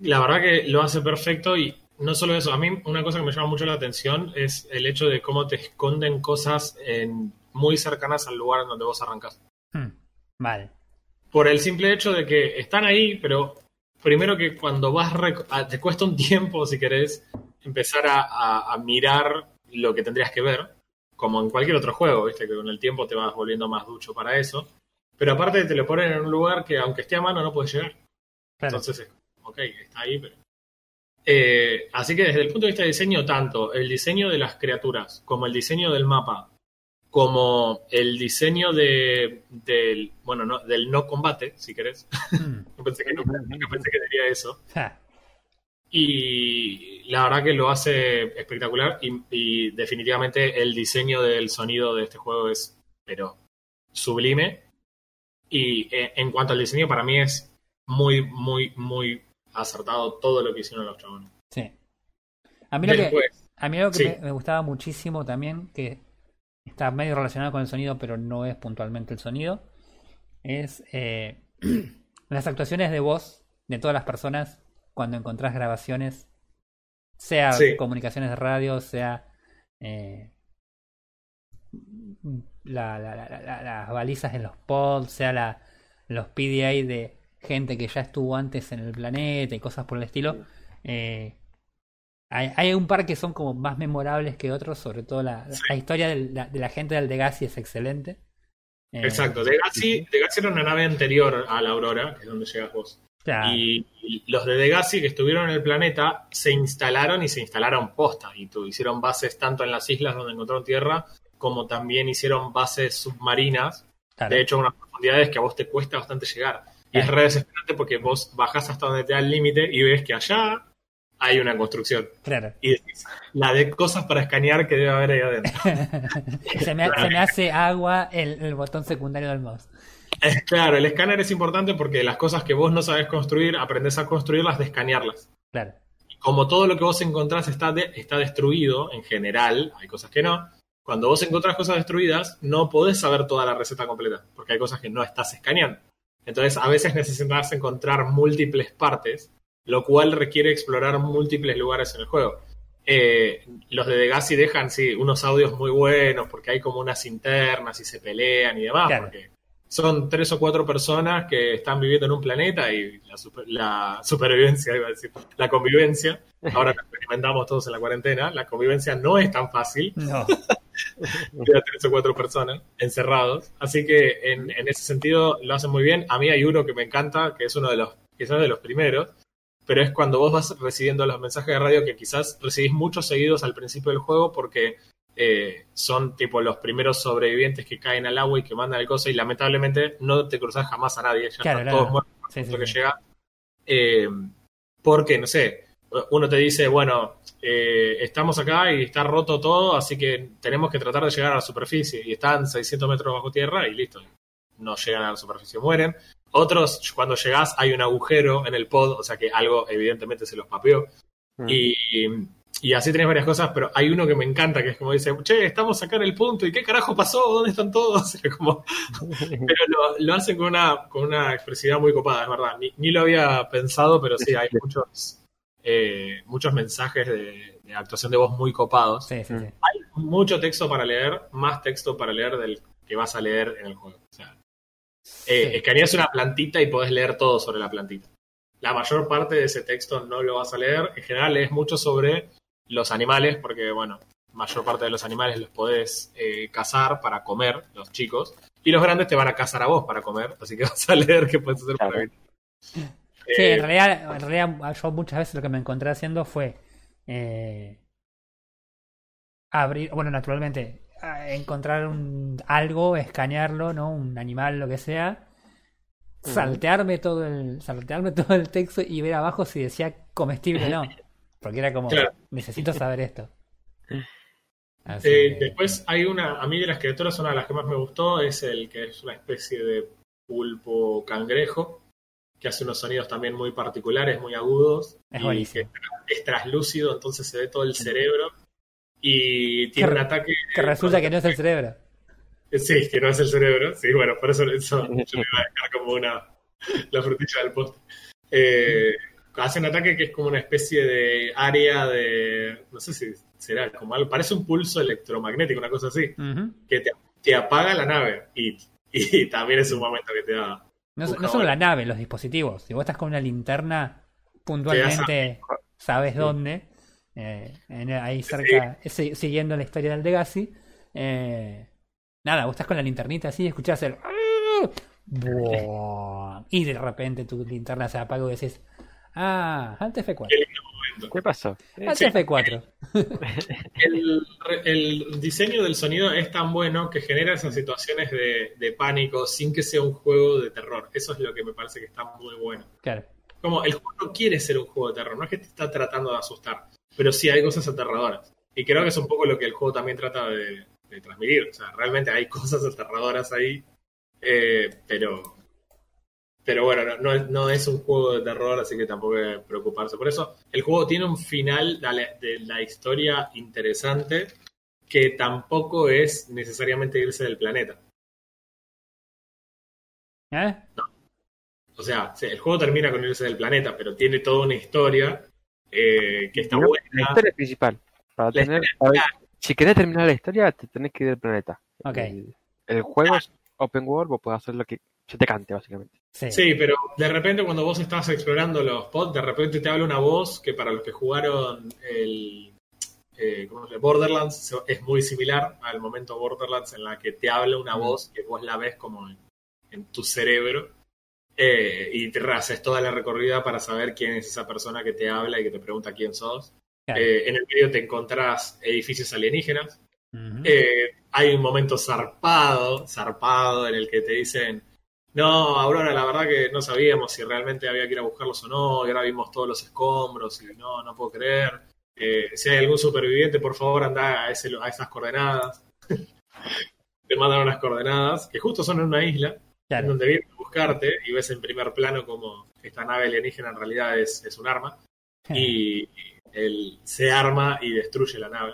la verdad que lo hace perfecto y no solo eso, a mí una cosa que me llama mucho la atención es el hecho de cómo te esconden cosas en, muy cercanas al lugar en donde vos arrancas. Hmm, vale. Por el simple hecho de que están ahí, pero primero que cuando vas, te cuesta un tiempo, si querés, empezar a, a, mirar lo que tendrías que ver, como en cualquier otro juego, viste, que con el tiempo te vas volviendo más ducho para eso. Pero aparte te lo ponen en un lugar que aunque esté a mano no puedes llegar. Entonces ok, está ahí, pero... Eh, así que desde el punto de vista de diseño, tanto el diseño de las criaturas como el diseño del mapa, como el diseño de, del, bueno, no, del no combate, si querés. [LAUGHS] Mm. pensé que nunca, pensé que diría eso. y la verdad que lo hace espectacular y, definitivamente el diseño del sonido de este juego es, pero, sublime. Y eh, en cuanto al diseño, para mí es muy, muy, muy acertado todo lo que hicieron los chabones. Sí. A mí lo que, a mí lo que me, gustaba muchísimo también, que está medio relacionado con el sonido, pero no es puntualmente el sonido, es eh, [CLEARS THROAT] las actuaciones de voz de todas las personas cuando encontrás grabaciones Sea Sí. comunicaciones de radio, sea eh, la- la- la- la- la- las balizas en los pods, sea la, los PDA de gente que ya estuvo antes en el planeta y cosas por el estilo. Eh, hay, hay un par que son como más memorables que otros, sobre todo la, la historia la- de la gente del Degassi es excelente. Eh, Exacto. Degassi, Degassi era una nave anterior a la Aurora, que es donde llegas vos. claro, Y los de Degassi que estuvieron en el planeta se instalaron y se instalaron posta. Y tu- hicieron bases tanto en las islas donde encontraron tierra, como también hicieron bases submarinas. claro. De hecho, unas profundidades que a vos te cuesta bastante llegar. Y es Claro. re desesperante porque vos bajás hasta donde te da el límite y ves que allá hay una construcción. claro. Y decís, la de cosas para escanear que debe haber ahí adentro. [LAUGHS] se, me, se me hace agua el, el botón secundario del mouse. Eh, Claro, el escáner es importante porque las cosas que vos no sabés construir, aprendés a construirlas de escanearlas. Claro. como todo lo que vos encontrás está, de- está destruido en general, hay cosas que no. Cuando vos encontrás cosas destruidas, no podés saber toda la receta completa, porque hay cosas que no estás escaneando. Entonces, a veces necesitas encontrar múltiples partes, lo cual requiere explorar múltiples lugares en el juego. Eh, los de Degassi dejan, sí, unos audios muy buenos, porque hay como unas internas y se pelean y demás, Claro. porque son tres o cuatro personas que están viviendo en un planeta y la, super- la supervivencia, iba a decir, la convivencia, ahora que experimentamos todos en la cuarentena, la convivencia no es tan fácil, No. [LAUGHS] queda tres o cuatro personas encerrados, así que en, en ese sentido lo hacen muy bien. A mí hay uno que me encanta, que es uno de los, quizás de los primeros, pero es cuando vos vas recibiendo los mensajes de radio que quizás recibís muchos seguidos al principio del juego porque eh, son tipo los primeros sobrevivientes que caen al agua y que mandan el coso y lamentablemente no te cruzas jamás a nadie, ya Claro, están claro. todos muertos Sí, sí, lo que sí. llega. Eh, porque, no sé, uno te dice, bueno, eh, estamos acá y está roto todo, así que tenemos que tratar de llegar a la superficie. Y están 600 metros bajo tierra y listo. No llegan a la superficie, mueren. Otros, cuando llegás, hay un agujero en el pod, o sea que algo evidentemente se los papeó. Mm. Y, y así tenés varias cosas, pero hay uno que me encanta, que es como dice, che, estamos acá en el punto, ¿y qué carajo pasó? ¿Dónde están todos? [LAUGHS] Como, [LAUGHS] pero lo, lo hacen con una, con una expresividad muy copada, es verdad. Ni, ni lo había pensado, pero sí, hay muchos, eh, muchos mensajes de, de actuación de voz muy copados. Sí, sí, sí. Hay mucho texto para leer, más texto para leer del que vas a leer en el juego. O sea, eh, Sí. escaneas una plantita y podés leer todo sobre la plantita. La mayor parte de ese texto no lo vas a leer. En general lees mucho sobre los animales, porque, bueno, mayor parte de los animales los podés eh, cazar para comer, los chicos, y los grandes te van a cazar a vos para comer, así que [LAUGHS] vas a leer qué puedes hacer para Claro. vivir. Sí, Eh, en realidad, en realidad yo muchas veces lo que me encontré haciendo fue eh, abrir, bueno, naturalmente, encontrar un, algo, escanearlo, ¿no? Un animal, lo que sea, saltearme todo el, saltearme [LAUGHS] todo el texto y ver abajo si decía comestible o no. Porque era como, Claro. necesito saber esto. Así Eh, que- después hay una, a mí de las criaturas, una de las que más me gustó es el que es una especie de pulpo cangrejo, que hace unos sonidos también muy particulares, muy agudos, Es y que es traslúcido, entonces se ve todo el cerebro, y tiene Que un ataque... que resulta que no es el cerebro. Sí, que no es el cerebro, sí, bueno, por eso, eso [LAUGHS] yo me iba a dejar como una, la frutilla del postre. Eh, hace un ataque que es como una especie de área de, no sé si será como algo, parece un pulso electromagnético, una cosa así que te, te apaga la nave y, [LAUGHS] y también es un momento que te da. No, no solo la nave, los dispositivos. Si vos estás con una linterna, puntualmente [LAUGHS] sabes dónde. Eh, en- ahí cerca, si- siguiendo la historia del Legacy. eh, nada, vos estás con la linternita así y escuchás el. Buah, y de repente tu linterna se apaga y decís. Ah, antes F4. Qué lindo momento. ¿Qué pasó? Eh, Antes sí. F4. El, el diseño del sonido es tan bueno que genera esas situaciones de, de pánico sin que sea un juego de terror. Eso es lo que me parece que está muy bueno. Claro. Como el juego no quiere ser un juego de terror, no es que te está tratando de asustar, pero sí hay cosas aterradoras. Y creo que es un poco lo que el juego también trata de, de transmitir. O sea, realmente hay cosas aterradoras ahí, eh, pero, pero bueno, no, no es- no es un juego de terror, así que tampoco hay que preocuparse. Por eso, el juego tiene un final de la, historia interesante que tampoco es necesariamente irse del planeta. ¿Eh? O sea, el juego termina con irse del planeta, pero tiene toda una historia eh, que está No, buena. La historia principal. Para La tener, ver, si querés terminar la historia, te tenés que ir al planeta. El, el juego es open world, vos podés hacer lo que se te cante, básicamente. Sí. Sí, pero de repente cuando vos estás explorando los spots, de repente te habla una voz que para los que jugaron el eh, ¿cómo se llama? Borderlands es muy similar al momento Borderlands en la que te habla una voz que vos la ves como en, en tu cerebro eh, y te haces toda la recorrida para saber quién es esa persona que te habla y que te pregunta quién sos. Claro. Eh, en el medio te encontrás edificios alienígenas, eh, hay un momento zarpado, zarpado, en el que te dicen, no, Aurora, la verdad que no sabíamos si realmente había que ir a buscarlos o no, y ahora vimos todos los escombros y no, no puedo creer. Eh, si hay algún superviviente, por favor, anda a, ese, a esas coordenadas. [LAUGHS] te mandan unas coordenadas, que justo son en una isla, en donde vienen buscarte, y ves en primer plano como esta nave alienígena en realidad es, es un arma y él se arma y destruye la nave.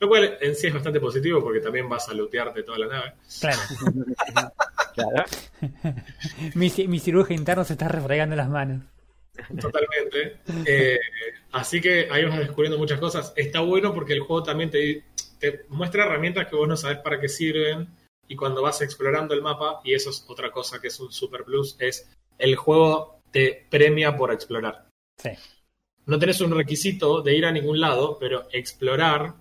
Lo cual en sí es bastante positivo porque también vas a lootearte toda la nave. Claro. [LAUGHS] Claro. mi, mi cirujano interno se está refregando las manos. Totalmente. Eh, así que ahí vas descubriendo muchas cosas. Está bueno porque el juego también te, te muestra herramientas que vos no sabes para qué sirven. Y cuando vas explorando el mapa, y eso es otra cosa que es un super plus, es el juego te premia por explorar. Sí. no tenés un requisito de ir a ningún lado, pero explorar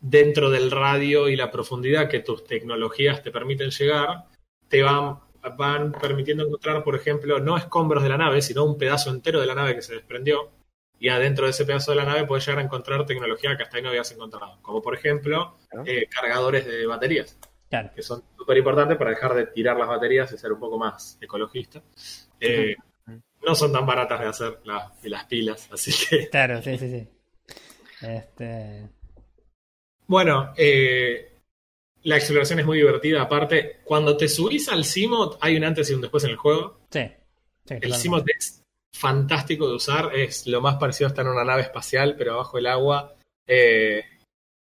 dentro del radio y la profundidad que tus tecnologías te permiten llegar, te van, van permitiendo encontrar, por ejemplo, no escombros de la nave, sino un pedazo entero de la nave que se desprendió. Y adentro de ese pedazo de la nave puedes llegar a encontrar tecnología que hasta ahí no habías encontrado. Como por ejemplo, eh, cargadores de baterías, Claro. que son súper importantes para dejar de tirar las baterías y ser un poco más ecologista. Eh, no son tan baratas de hacer las, las pilas, así que [LAUGHS] Claro, sí, sí, sí. Este. Bueno, eh, la exploración es muy divertida. Aparte, cuando te subís al Cimot, hay un antes y un después en el juego. Sí. sí El. Cimot es fantástico de usar. Es lo más parecido a estar en una nave espacial, pero abajo el agua. Eh,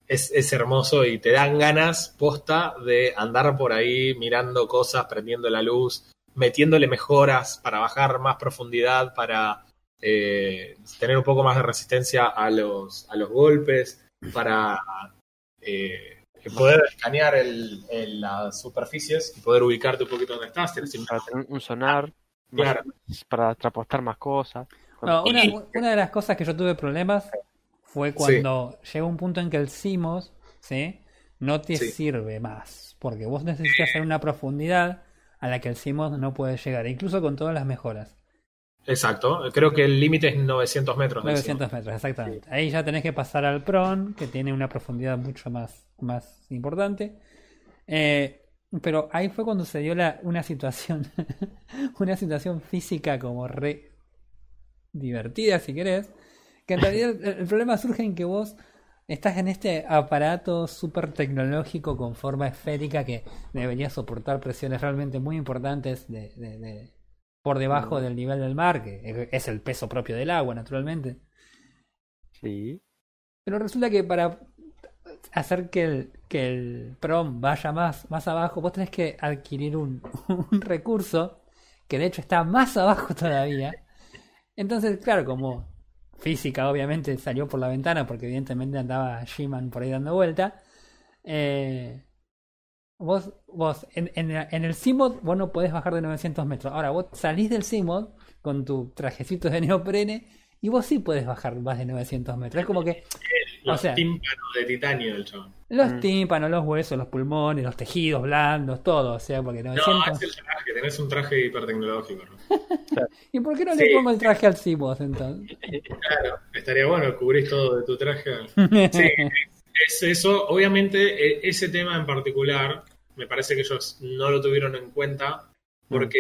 es, es hermoso y te dan ganas, posta, de andar por ahí mirando cosas, prendiendo la luz, metiéndole mejoras para bajar más profundidad, para eh, tener un poco más de resistencia a los, a los golpes, para eh, poder escanear el- el- las superficies y poder ubicarte un poquito donde estás. Tenés un- Para tener un sonar, Claro. más- para transportar más cosas. No, una, una de las cosas que yo tuve problemas fue cuando llegó un punto en que el CIMOS ¿sí? no te Sí. sirve más. Porque vos necesitas hacer una profundidad a la que el CIMOS no puede llegar, incluso con todas las mejoras. Exacto. Creo que el límite es 900 metros. del 900 metros, exactamente. Ahí ya tenés que pasar al PRON, que tiene una profundidad mucho más, más importante. Eh, pero ahí fue cuando se dio la, una situación, [LAUGHS] una situación física como re divertida, si querés. Que en realidad el, el problema surge en que vos estás en este aparato súper tecnológico con forma esférica que debería soportar presiones realmente muy importantes de, de- de- por debajo del nivel del mar, que es el peso propio del agua, naturalmente. Sí. Pero resulta que para hacer que el, que el prom vaya más, más abajo, vos tenés que adquirir un, un recurso que de hecho está más abajo todavía. Entonces, claro, como física obviamente salió por la ventana porque evidentemente andaba She-Man por ahí dando vuelta. eh, vos, vos en, en, en el CMOD vos no podés bajar de 900 metros. Ahora, vos salís del CMOD con tu trajecito de [LAUGHS] neoprene y vos sí podés bajar más de 900 metros. Es como que Los o sea- tímpanos de titanio del chabón. los Mm. tímpanos, los huesos, los pulmones, los tejidos blandos, todo. O sea, porque No, 900... es el traje. Tenés un traje hipertecnológico. ¿no? [LAUGHS] ¿Y por qué no Sí. le pongo el traje al CMOD entonces? Claro. Estaría bueno cubrís todo de tu traje. [LAUGHS] Sí, es eso. Obviamente, e- ese tema en particular, me parece que ellos no lo tuvieron en cuenta, porque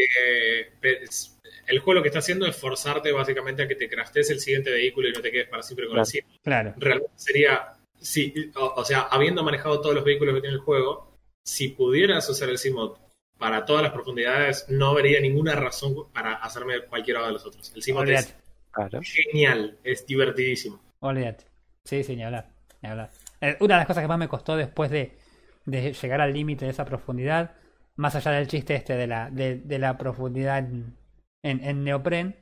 es- el juego lo que está haciendo es forzarte básicamente a que te craftes el siguiente vehículo y no te quedes para siempre con Claro. el siguiente. Claro. Realmente sería, sí, o, o sea, habiendo manejado todos los vehículos que tiene el juego, si pudieras usar el Cmod para todas las profundidades, no vería ninguna razón para hacerme cualquiera de los otros. El Cmod Olvídate. es Claro. genial, es divertidísimo. Olvídate. Sí, sí, ni hablar. Ni hablar. Eh, Una de las cosas que más me costó después de, de llegar al límite de esa profundidad, más allá del chiste este de la, de, de la profundidad en, en, en neopren,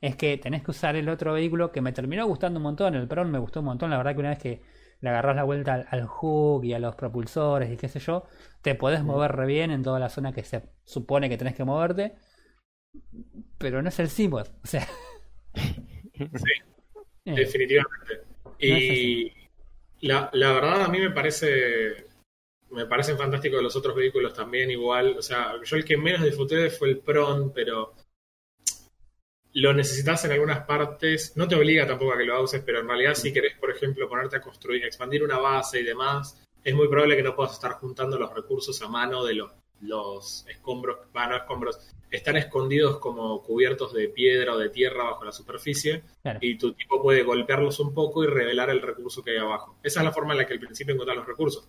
es que tenés que usar el otro vehículo que me terminó gustando un montón. El Pron me gustó un montón. La verdad que una vez que le agarrás la vuelta al, al hook y a los propulsores y qué sé yo, te podés mover re bien en toda la zona que se supone que tenés que moverte. Pero no es el Simod. O sea. [LAUGHS] Sí, [LAUGHS] eh, definitivamente. Y la, la verdad a mí me parece me parecen fantásticos los otros vehículos también igual. O sea, yo el que menos disfruté fue el Pron, pero lo necesitas en algunas partes. No te obliga tampoco a que lo uses, pero en realidad si querés, por ejemplo, ponerte a construir, expandir una base y demás, es muy probable que no puedas estar juntando los recursos a mano de los, los escombros, bueno, escombros, están escondidos como cubiertos de piedra o de tierra bajo la superficie Claro. y tu tipo puede golpearlos un poco y revelar el recurso que hay abajo. Esa es la forma en la que al principio encontrás los recursos.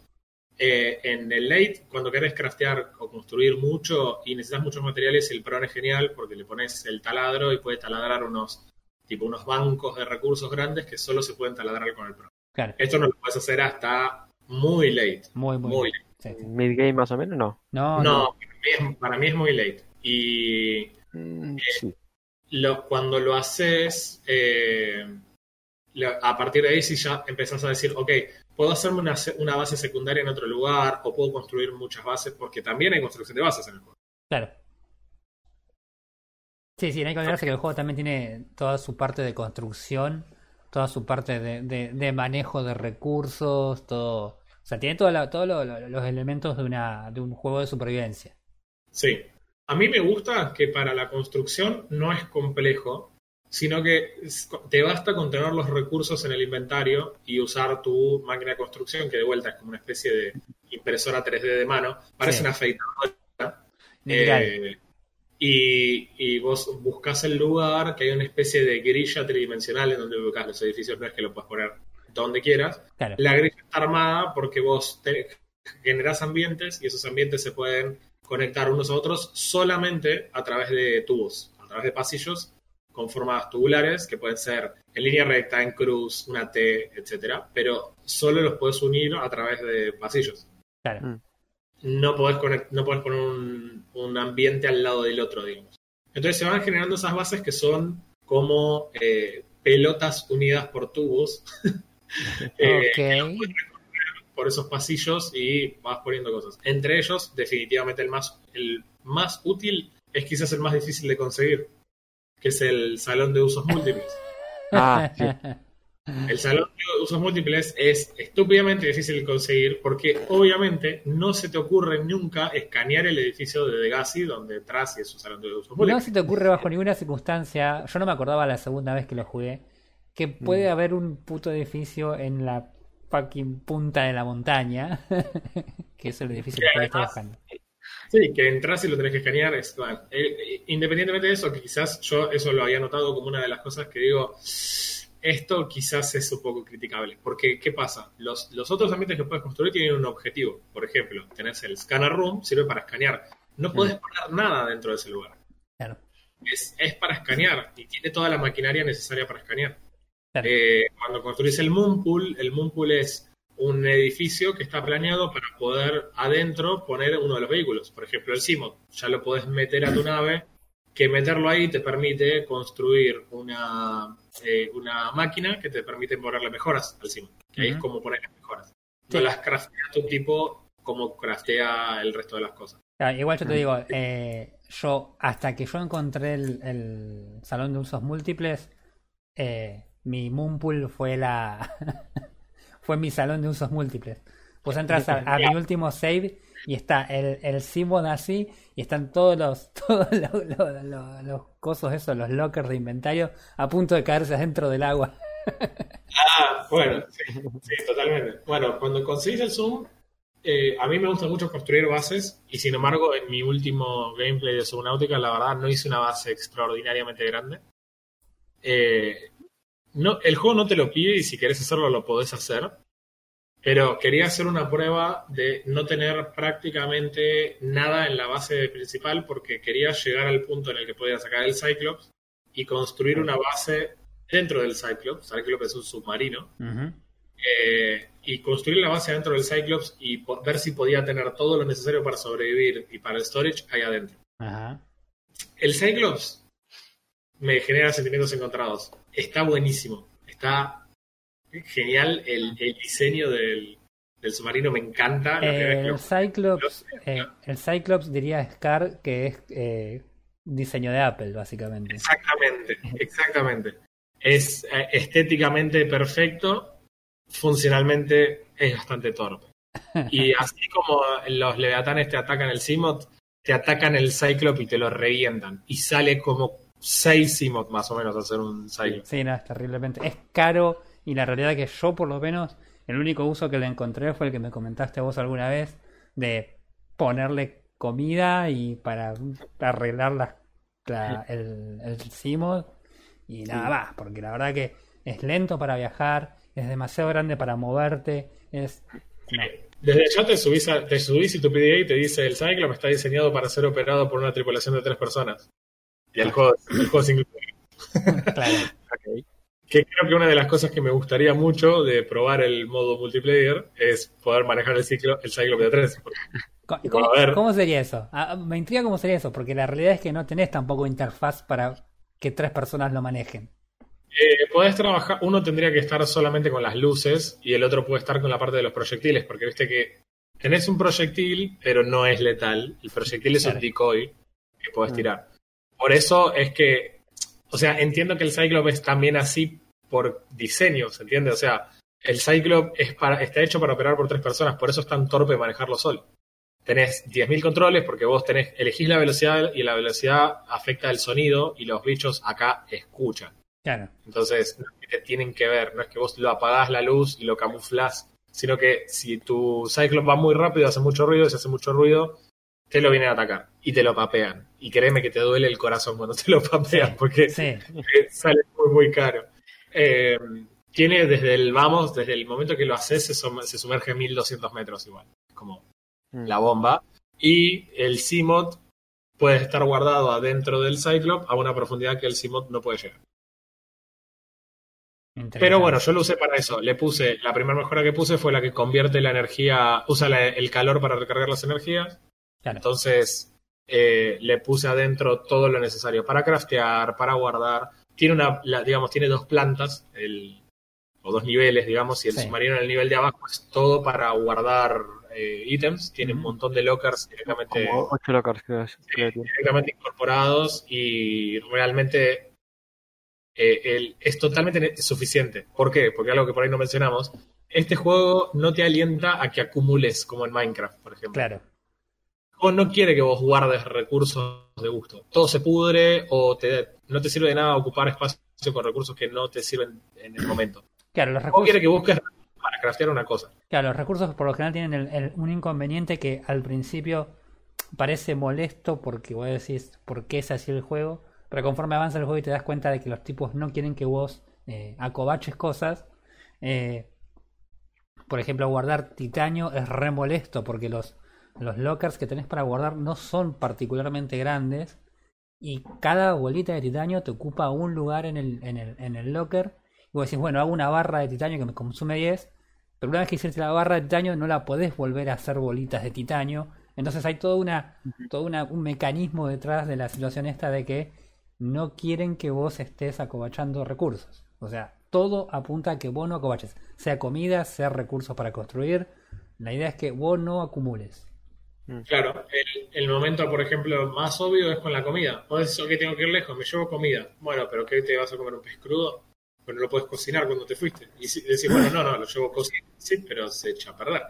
Eh, en el late, cuando querés craftear o construir mucho y necesitas muchos materiales, el Pron es genial porque le pones el taladro y puedes taladrar unos tipo unos bancos de recursos grandes que solo se pueden taladrar con el Pron. claro. Esto no lo puedes hacer hasta muy late. Muy, muy, Muy bien. Sí, sí. Mid-game más o menos, no. No, no. No, para mí es, para mí es muy late. Y Mm, sí. lo- cuando lo haces, eh, lo- a partir de ahí sí ya empezás a decir, ok, puedo hacerme una, una base secundaria en otro lugar o puedo construir muchas bases porque también hay construcción de bases en el juego. Claro. Sí, sí, no hay que olvidarse que el juego también tiene toda su parte de construcción, toda su parte de, de- de manejo de recursos, todo. O sea, tiene todos lo- lo- los elementos de, una, de un juego de supervivencia. Sí. A mí me gusta que para la construcción no es complejo, sino que te basta con tener los recursos en el inventario y usar tu máquina de construcción, que de vuelta es como una especie de impresora 3D de mano. Parece Sí. una afeitadora. Eh, y, y vos buscas el lugar, que hay una especie de grilla tridimensional en donde ubicas los edificios, no es que lo puedes poner donde quieras. claro. La grilla está armada porque vos te- generás ambientes y esos ambientes se pueden conectar unos a otros solamente a través de tubos, a través de pasillos con formas tubulares que pueden ser en línea recta, en cruz, una T, etcétera, pero solo los puedes unir a través de pasillos claro. Mm. no podés, conect- no podés poner un, un ambiente al lado del otro, digamos. Entonces se van generando esas bases que son como eh, pelotas unidas por tubos [LAUGHS] eh, por esos pasillos y vas poniendo cosas. Entre ellos, definitivamente el más, el más útil es quizás el más difícil de conseguir, que es el salón de usos múltiples. [LAUGHS] Ah, [LAUGHS] sí. El salón de usos múltiples es estúpidamente difícil de conseguir porque obviamente no se te ocurre nunca escanear el edificio de Degassi donde entras y es un salón de usos No múltiples. se te ocurre bajo ninguna circunstancia, yo no me acordaba la segunda vez que lo jugué, que puede haber un puto edificio en la fucking punta de la montaña, [LAUGHS] que es el edificio que Sí, además- buscando. Sí, que entras y lo tenés que escanear. Es, bueno, eh, eh, independientemente de eso, que quizás yo eso lo había notado como una de las cosas que digo, esto quizás es un poco criticable. Porque, ¿qué pasa? Los, los otros ambientes que puedes construir tienen un objetivo. Por ejemplo, tenés el scanner room, sirve para escanear. No puedes poner nada dentro de ese lugar. Claro, Es, es para escanear y tiene toda la maquinaria necesaria para escanear. claro. Eh, cuando construís el Moonpool, el Moonpool es un edificio que está planeado para poder adentro poner uno de los vehículos. Por ejemplo, el Simod. Ya lo podés meter a tu nave, que meterlo ahí te permite construir una, eh, una máquina que te permite ponerle mejoras al Simod. Que ahí es como poner las mejoras. Sí. No las craftea tu tipo como craftea el resto de las cosas. Ah, igual yo te digo, eh, yo hasta que yo encontré el, el salón de usos múltiples, eh, mi Moonpool fue la [LAUGHS] fue mi salón de usos múltiples. Pues entras a, a [LAUGHS] mi último save y está el, el así y están todos los [LAUGHS] todos los, los- los- los cosos esos, los lockers de inventario a punto de caerse adentro del agua. [LAUGHS] Ah, bueno, sí, sí, totalmente. Bueno, cuando conseguís el Zoom, eh, a mí me gusta mucho construir bases y sin embargo en mi último gameplay de Subnautica la verdad no hice una base extraordinariamente grande. Eh, no, el juego no te lo pide y si querés hacerlo lo podés hacer, pero quería hacer una prueba de no tener prácticamente nada en la base principal porque quería llegar al punto en el que podía sacar el Cyclops y construir una base dentro del Cyclops. Cyclops es un submarino. eh, y construir la base dentro del Cyclops y ver si podía tener todo lo necesario para sobrevivir y para el storage ahí adentro. El Cyclops me genera sentimientos encontrados. Está buenísimo. Está genial el, el diseño del, del submarino, me encanta. Que el lo- Cyclops, eh, el Cyclops diría Scar que es eh, diseño de Apple, básicamente. Exactamente, exactamente. Es eh, estéticamente perfecto, funcionalmente es bastante torpe. Y [LAUGHS] así como los leviatanes te atacan el Simot, te atacan el Cyclops y te lo revientan. Y sale como 6 Simot más o menos hacer un Cyclops. Sí, no, es terriblemente. Es caro y la realidad es que yo, por lo menos, el único uso que le encontré fue el que me comentaste vos alguna vez de ponerle comida y para arreglar la, la- el, el Simod y nada más, porque la verdad que es lento para viajar, es demasiado grande para moverte, es... no. Desde ya te subís, a- te subís y tu PDA y te dice el Cyclops está diseñado para ser operado por una tripulación de tres personas. Y el juego, el juego se incluye. [LAUGHS] Claro. Que creo que una de las cosas que me gustaría mucho de probar el modo multiplayer es poder manejar el ciclo, el Cyclops de tres. Porque Co- Y ¿Cómo, a ver. cómo sería eso? Ah, me intriga cómo sería eso, porque la realidad es que no tenés tampoco interfaz para que tres personas lo manejen. Eh, podés trabajar, uno tendría que estar solamente con las luces y el otro puede estar con la parte de los proyectiles, porque viste que tenés un proyectil, pero no es letal. El proyectil es un Claro. decoy que podés Mm. tirar. Por eso es que, o sea, entiendo que el Cyclops es también así por diseño, ¿se entiende? O sea, el Cyclops es para, está hecho para operar por tres personas, por eso es tan torpe manejarlo solo. Tenés 10.000 controles porque vos tenés, elegís la velocidad y la velocidad afecta el sonido y los bichos acá escuchan. Claro. Entonces, no es que te tienen que ver, no es que vos lo apagás la luz y lo camuflás, sino que si tu Cyclops va muy rápido, hace mucho ruido, y si hace mucho ruido, te lo vienen a atacar y te lo papean. Y créeme que te duele el corazón cuando te lo papean, porque Sí, te sale muy, muy caro. Eh, tiene desde el vamos, desde el momento que lo haces, se, sum- se sumerge 1200 metros igual, como Mm. la bomba. Y el CMOD puede estar guardado adentro del Cyclops a una profundidad que el CMOD no puede llegar. Pero bueno, yo lo usé para eso. Le puse, la primera mejora que puse fue la que convierte la energía, usa la- el calor para recargar las energías. Claro. Entonces eh, le puse adentro todo lo necesario para craftear, para guardar. Tiene una, la- digamos, tiene dos plantas, el, o dos niveles, digamos, y el Sí. submarino en el nivel de abajo es todo para guardar eh, ítems. Tiene un montón de lockers directamente Como 8 lockers creo, creo que tiene. directamente incorporados y realmente eh, el- es totalmente suficiente. ¿Por qué? Porque algo que por ahí no mencionamos, este juego no te alienta a que acumules como en Minecraft, por ejemplo. Claro. No quiere que vos guardes recursos de gusto. Todo se pudre o te, no te sirve de nada ocupar espacio con recursos que no te sirven en el momento. Claro, los recursos, quiere que busques para craftear una cosa. claro, los recursos por lo general tienen el- el- un inconveniente que al principio parece molesto porque vos decís por qué es así el juego, pero conforme avanza el juego y te das cuenta de que los tipos no quieren que vos eh, acobaches cosas, eh, por ejemplo, guardar titanio es re molesto porque los, los lockers que tenés para guardar no son particularmente grandes y cada bolita de titanio te ocupa un lugar en el, en el, en el locker. Y vos decís, bueno, hago una barra de titanio que me consume 10, pero una vez que hiciste la barra de titanio no la podés volver a hacer bolitas de titanio. Entonces hay todo, una, todo una- un mecanismo detrás de la situación esta de que no quieren que vos estés acobachando recursos. O sea, todo apunta a que vos no acobaches. Sea comida, sea recursos para construir. La idea es que vos no acumules. Claro, el, el momento, por ejemplo, más obvio es con la comida. Vos decís, ok, tengo que ir lejos, me llevo comida. Bueno, pero ¿qué te vas a comer un pez crudo? Bueno, lo puedes cocinar cuando te fuiste. Y si, decís, bueno, no, no, lo llevo cocido. Sí, pero se echa a perder.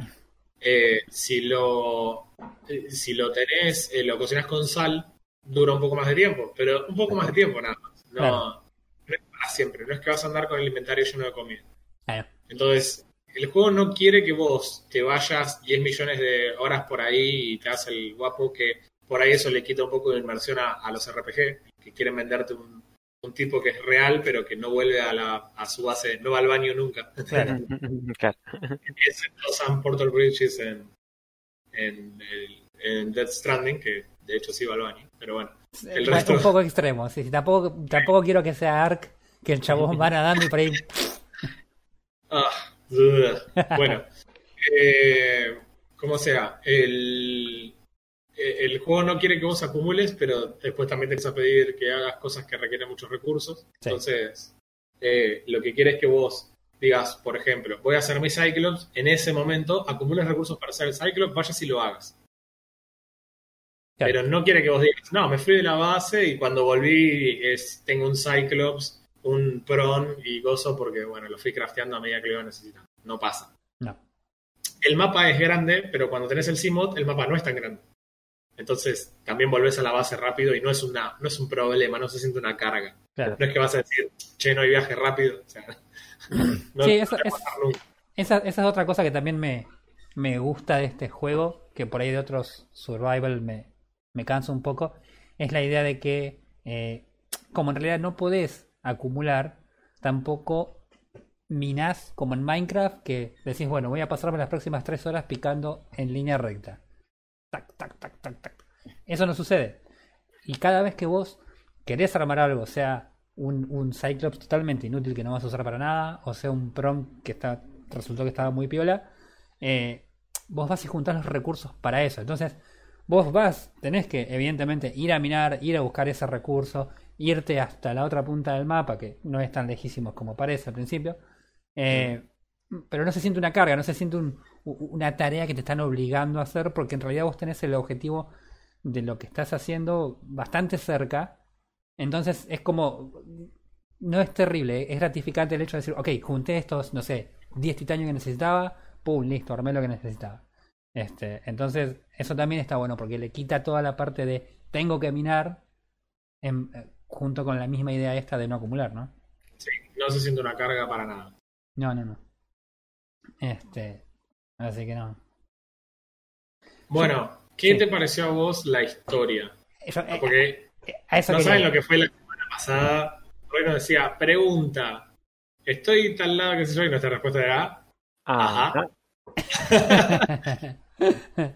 Eh, si lo eh, si lo tenés, eh, lo cocinas con sal, dura un poco más de tiempo, pero un poco más de tiempo nada más. No, Claro. no es para siempre, no es que vas a andar con el inventario lleno de comida. Claro. Entonces, el juego no quiere que vos te vayas 10 millones de horas por ahí y te hagas el guapo, que por ahí eso le quita un poco de inmersión a, a los RPG, que quieren venderte un, un tipo que es real, pero que no vuelve a, la, a su base, no va al baño nunca. Claro. [LAUGHS] Claro. Excepto Sam Portal Bridges en, en, el- en Death Stranding, que de hecho sí va al baño, pero bueno. El resto- Un poco extremo. sí, sí, tampoco, tampoco quiero que sea Ark, que el chabón va nadando y por ahí. Ah. Bueno, eh, como sea, el, el juego no quiere que vos acumules, pero después también te empieza a pedir que hagas cosas que requieren muchos recursos. Sí. Entonces, eh, lo que quiere es que vos digas, por ejemplo, voy a hacer mi Cyclops, en ese momento acumules recursos para hacer el Cyclops, vayas y lo hagas. Claro. Pero no quiere que vos digas, no, me fui de la base y cuando volví es, tengo un Cyclops, un Pron y gozo porque, bueno, lo fui crafteando a medida que lo iba necesitando. No pasa. No. El mapa es grande, pero cuando tenés el CMOD, el mapa no es tan grande. Entonces, también volvés a la base rápido y no es, una, no es un problema, no se siente una carga. Claro. No es que vas a decir, che, no hay viaje rápido. O sea, [LAUGHS] no, Sí, eso es-. Esa, esa es otra cosa que también me, me gusta de este juego, que por ahí de otros survival me, me cansa un poco, es la idea de que eh, como en realidad no podés acumular, tampoco minás como en Minecraft, que decís, bueno, voy a pasarme las próximas tres horas picando en línea recta. Tac, tac, tac, tac, tac. Eso no sucede. Y cada vez que vos querés armar algo, sea un, un Cyclops totalmente inútil que no vas a usar para nada, o sea un Prom que está, resultó que estaba muy piola, eh, vos vas y juntás los recursos para eso. Entonces, vos vas, tenés que evidentemente ir a minar, ir a buscar ese recurso, irte hasta la otra punta del mapa, que no es tan lejísimo como parece al principio. Eh, pero no se siente una carga, no se siente un- una tarea que te están obligando a hacer, porque en realidad vos tenés el objetivo de lo que estás haciendo bastante cerca. Entonces es como. No es terrible, es gratificante el hecho de decir, ok, junté estos, no sé, 10 titanios que necesitaba, pum, listo, armé lo que necesitaba. Este, entonces, eso también está bueno porque le quita toda la parte de tengo que minar en- eh, junto con la misma idea esta de no acumular, ¿no? Sí, no se siente una carga para nada. No, no, no. Este, así que no. Bueno, ¿qué Sí. te pareció a vos la historia? Eso, eh, Porque eh, a eso no quería saben ir. lo que fue la semana pasada. Nos decía, pregunta, estoy tal lado que sé yo, y nuestra respuesta era, Ah, Ajá. [LAUGHS]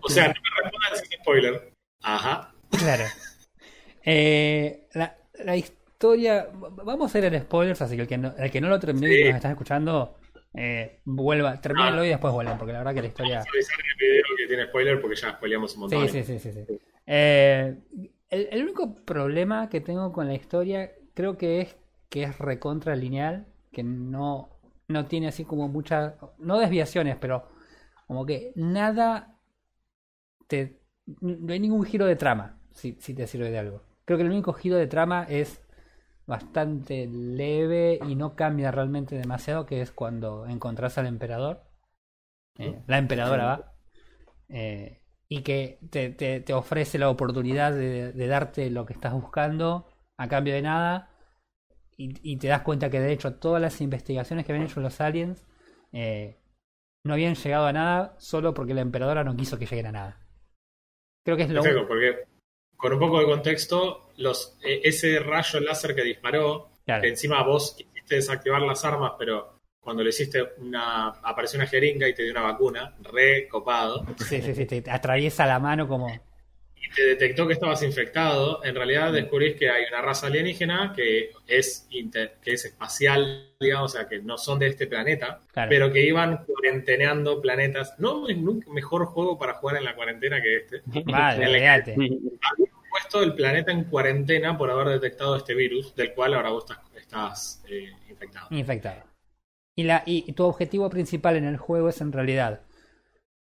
o sea, no me respondan sin spoiler. Ajá. Claro. Eh, la, la historia. Vamos a hacer el spoilers, así que el que no, el que no lo termine y Sí. nos está escuchando, eh, vuelva, termínelo y después vuelvan, porque la verdad que la historia. Avisar en el video que tiene spoiler porque ya spoileamos un montón. Sí, sí, sí, sí. sí. Eh, el, el único problema que tengo con la historia creo que es que es recontra lineal, que no, no tiene así como muchas, no desviaciones, pero como que nada te, no hay ningún giro de trama, si, si te sirve de algo. Creo que el único giro de trama es bastante leve y no cambia realmente demasiado, que es cuando encontrás al emperador. Eh, la emperadora va. Eh, y que te, te- te ofrece la oportunidad de, de darte lo que estás buscando a cambio de nada. Y, y te das cuenta que de hecho todas las investigaciones que habían hecho los aliens eh, no habían llegado a nada solo porque la emperadora no quiso que lleguen a nada. Creo que es lo único. porque con un poco de contexto, los, eh, ese rayo láser que disparó, Claro. que encima vos quisiste desactivar las armas, pero cuando le hiciste una, apareció una jeringa y te dio una vacuna, re copado, Sí, sí, sí, te atraviesa la mano como. Y te detectó que estabas infectado, en realidad descubrís que hay una raza alienígena que es, inter- que es espacial, digamos, o sea, que no son de este planeta, Claro. pero que iban cuarenteneando planetas. No es nunca mejor juego para jugar en la cuarentena que este. Vale, puesto el planeta en cuarentena por haber detectado este virus, del cual ahora vos estás, estás, eh, infectado. Infectado. Y, la, y tu objetivo principal en el juego es en realidad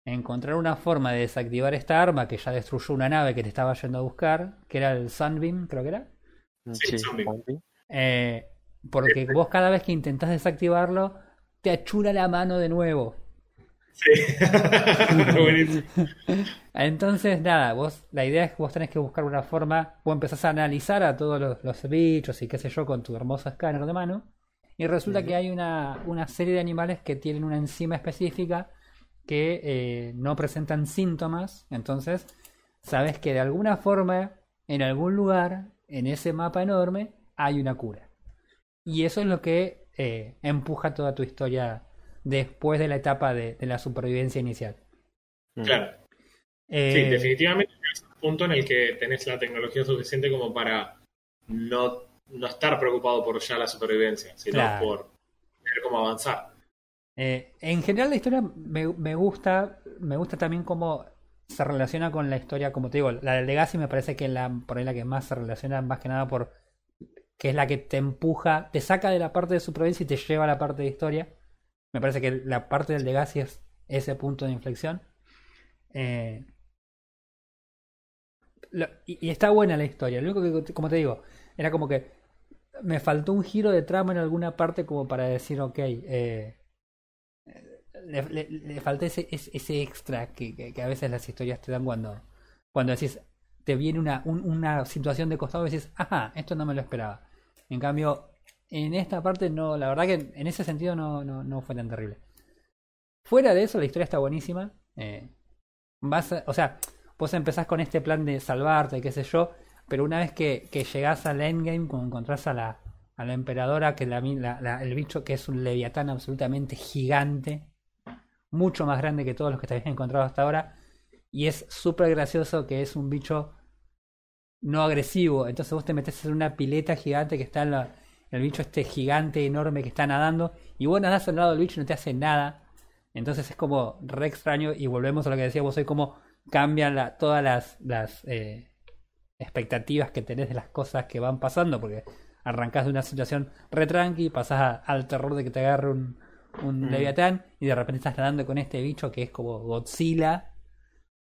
encontrar una forma de desactivar esta arma que ya destruyó una nave que te estaba yendo a buscar, que era el Sunbeam, creo que era. Sí, Sí. Eh, porque vos cada vez que intentás desactivarlo, te achura la mano de nuevo. Sí. [LAUGHS] Entonces, nada, vos, la idea es que vos tenés que buscar una forma, vos empezás a analizar a todos los, los bichos y qué sé yo con tu hermoso escáner de mano, y resulta que hay una, una serie de animales que tienen una enzima específica que eh, no presentan síntomas, entonces sabes que de alguna forma, en algún lugar, en ese mapa enorme, hay una cura. Y eso es lo que eh, empuja toda tu historia después de la etapa de, de la supervivencia inicial. Claro. Eh, Sí, definitivamente es un punto en el que tenés la tecnología suficiente como para no, no estar preocupado por ya la supervivencia, sino Claro. por ver cómo avanzar. Eh, en general la historia me, me gusta, me gusta también como se relaciona con la historia, como te digo, la de Legacy me parece que es la, por ahí la que más se relaciona, más que nada por que es la que te empuja, te saca de la parte de supervivencia y te lleva a la parte de historia. Me parece que la parte del Legacy es ese punto de inflexión. Eh, y, y está buena la historia. Lo único que, como te digo, era como que me faltó un giro de trama en alguna parte como para decir, ok, eh, le, le, falta ese, ese, extra que, que, a veces las historias te dan cuando, cuando decís, te viene una, un- una situación de costado y decís, ajá, esto no me lo esperaba. En cambio, en esta parte no, la verdad que en ese sentido no, no, no fue tan terrible. Fuera de eso, la historia está buenísima. Eh, vas a- o sea, vos empezás con este plan de salvarte, qué sé yo, pero una vez que, que llegás al endgame, cuando encontrás a la, a la emperadora, que la- la- el bicho que es un leviatán absolutamente gigante, mucho más grande que todos los que te habías encontrado hasta ahora, y es súper gracioso que es un bicho no agresivo, entonces vos te metes en una pileta gigante que está en la- el bicho este gigante enorme que está nadando, y vos nadás al lado del bicho y no te hace nada, entonces es como re extraño, y volvemos a lo que decíamos hoy, cómo cambian la- todas las, las eh, expectativas que tenés de las cosas que van pasando, porque arrancás de una situación re tranqui, pasás a- al terror de que te agarre un, un Mm. leviatán, y de repente estás nadando con este bicho que es como Godzilla,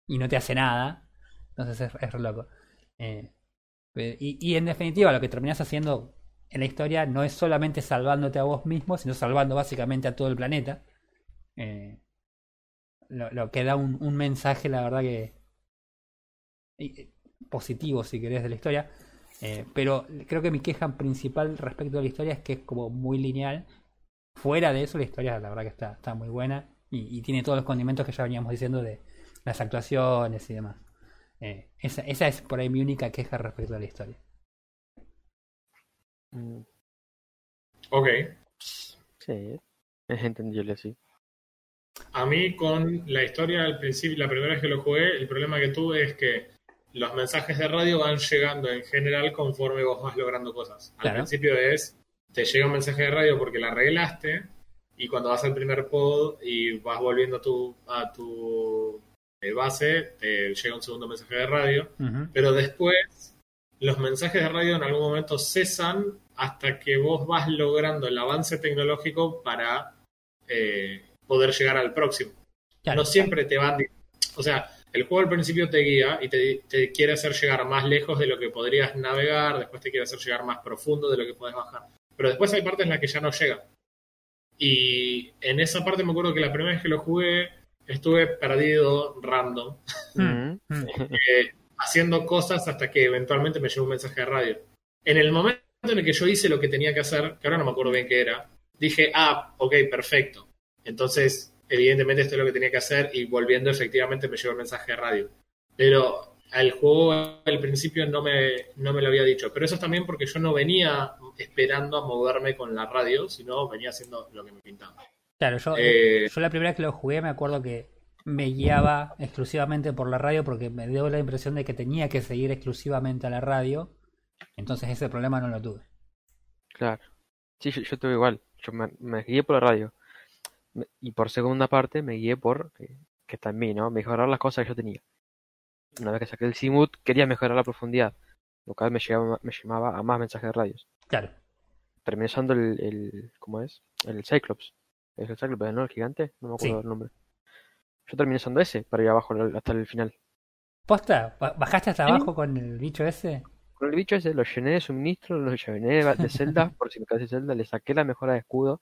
y no te hace nada, entonces es, es re loco. Eh, eh, y, y en definitiva, lo que terminás haciendo en la historia no es solamente salvándote a vos mismo, sino salvando básicamente a todo el planeta. Eh, lo, lo que da un, un mensaje, la verdad que y- positivo, si querés, de la historia. Eh, pero creo que mi queja principal respecto a la historia es que es como muy lineal. Fuera de eso, la historia, la verdad que está, está muy buena y, y tiene todos los condimentos que ya veníamos diciendo de las actuaciones y demás. Eh, esa, esa es por ahí mi única queja respecto a la historia. Mm, Ok. Sí, es entendible, sí. A mí con la historia al principio, la primera vez que lo jugué, el problema que tuve es que los mensajes de radio van llegando en general conforme vos vas logrando cosas. Al Claro. principio es, te llega un mensaje de radio porque la arreglaste y cuando vas al primer pod y vas volviendo a tu, a tu eh, base, te llega un segundo mensaje de radio. Pero después, los mensajes de radio en algún momento cesan hasta que vos vas logrando el avance tecnológico para eh, poder llegar al próximo. Claro. No siempre te van. O sea, el juego al principio te guía y te, te quiere hacer llegar más lejos de lo que podrías navegar, después te quiere hacer llegar más profundo de lo que podés bajar. Pero después hay partes en las que ya no llega. Y en esa parte me acuerdo que la primera vez que lo jugué estuve perdido random Mm, Mm. [LAUGHS] eh, haciendo cosas hasta que eventualmente me llegó un mensaje de radio. En el momento en el que yo hice lo que tenía que hacer, que ahora no me acuerdo bien qué era, dije, ah, ok, perfecto. Entonces, evidentemente esto es lo que tenía que hacer y volviendo efectivamente me llegó el mensaje de radio. Pero al juego al principio no me, no me lo había dicho. Pero eso es también porque yo no venía esperando a moverme con la radio, sino venía haciendo lo que me pintaba. Claro, yo, Eh, yo la primera vez que lo jugué me acuerdo que me guiaba exclusivamente por la radio porque me dio la impresión de que tenía que seguir exclusivamente a la radio. Entonces ese problema no lo tuve. Claro. Sí, yo, yo tuve igual. Yo me, me guié por la radio. Me- Y por segunda parte me guié por, eh, que está en mí, ¿no? Mejorar las cosas que yo tenía. Una vez que saqué el Simut, quería mejorar la profundidad. Lo cual me, llegaba, me llamaba a más mensajes de radios. Claro. Terminé usando el, el ¿cómo es? El Cyclops. ¿Es el Cyclops, no? El gigante. No me acuerdo Sí. el nombre. Yo terminé usando ese para ir abajo hasta el final. ¿Posta? ¿Ba- ¿Bajaste hasta Sí. abajo con el bicho ese? Con el bicho ese lo llené de suministro, lo llené de de celda, [LAUGHS] por si me quedase celda, le saqué la mejora de escudo,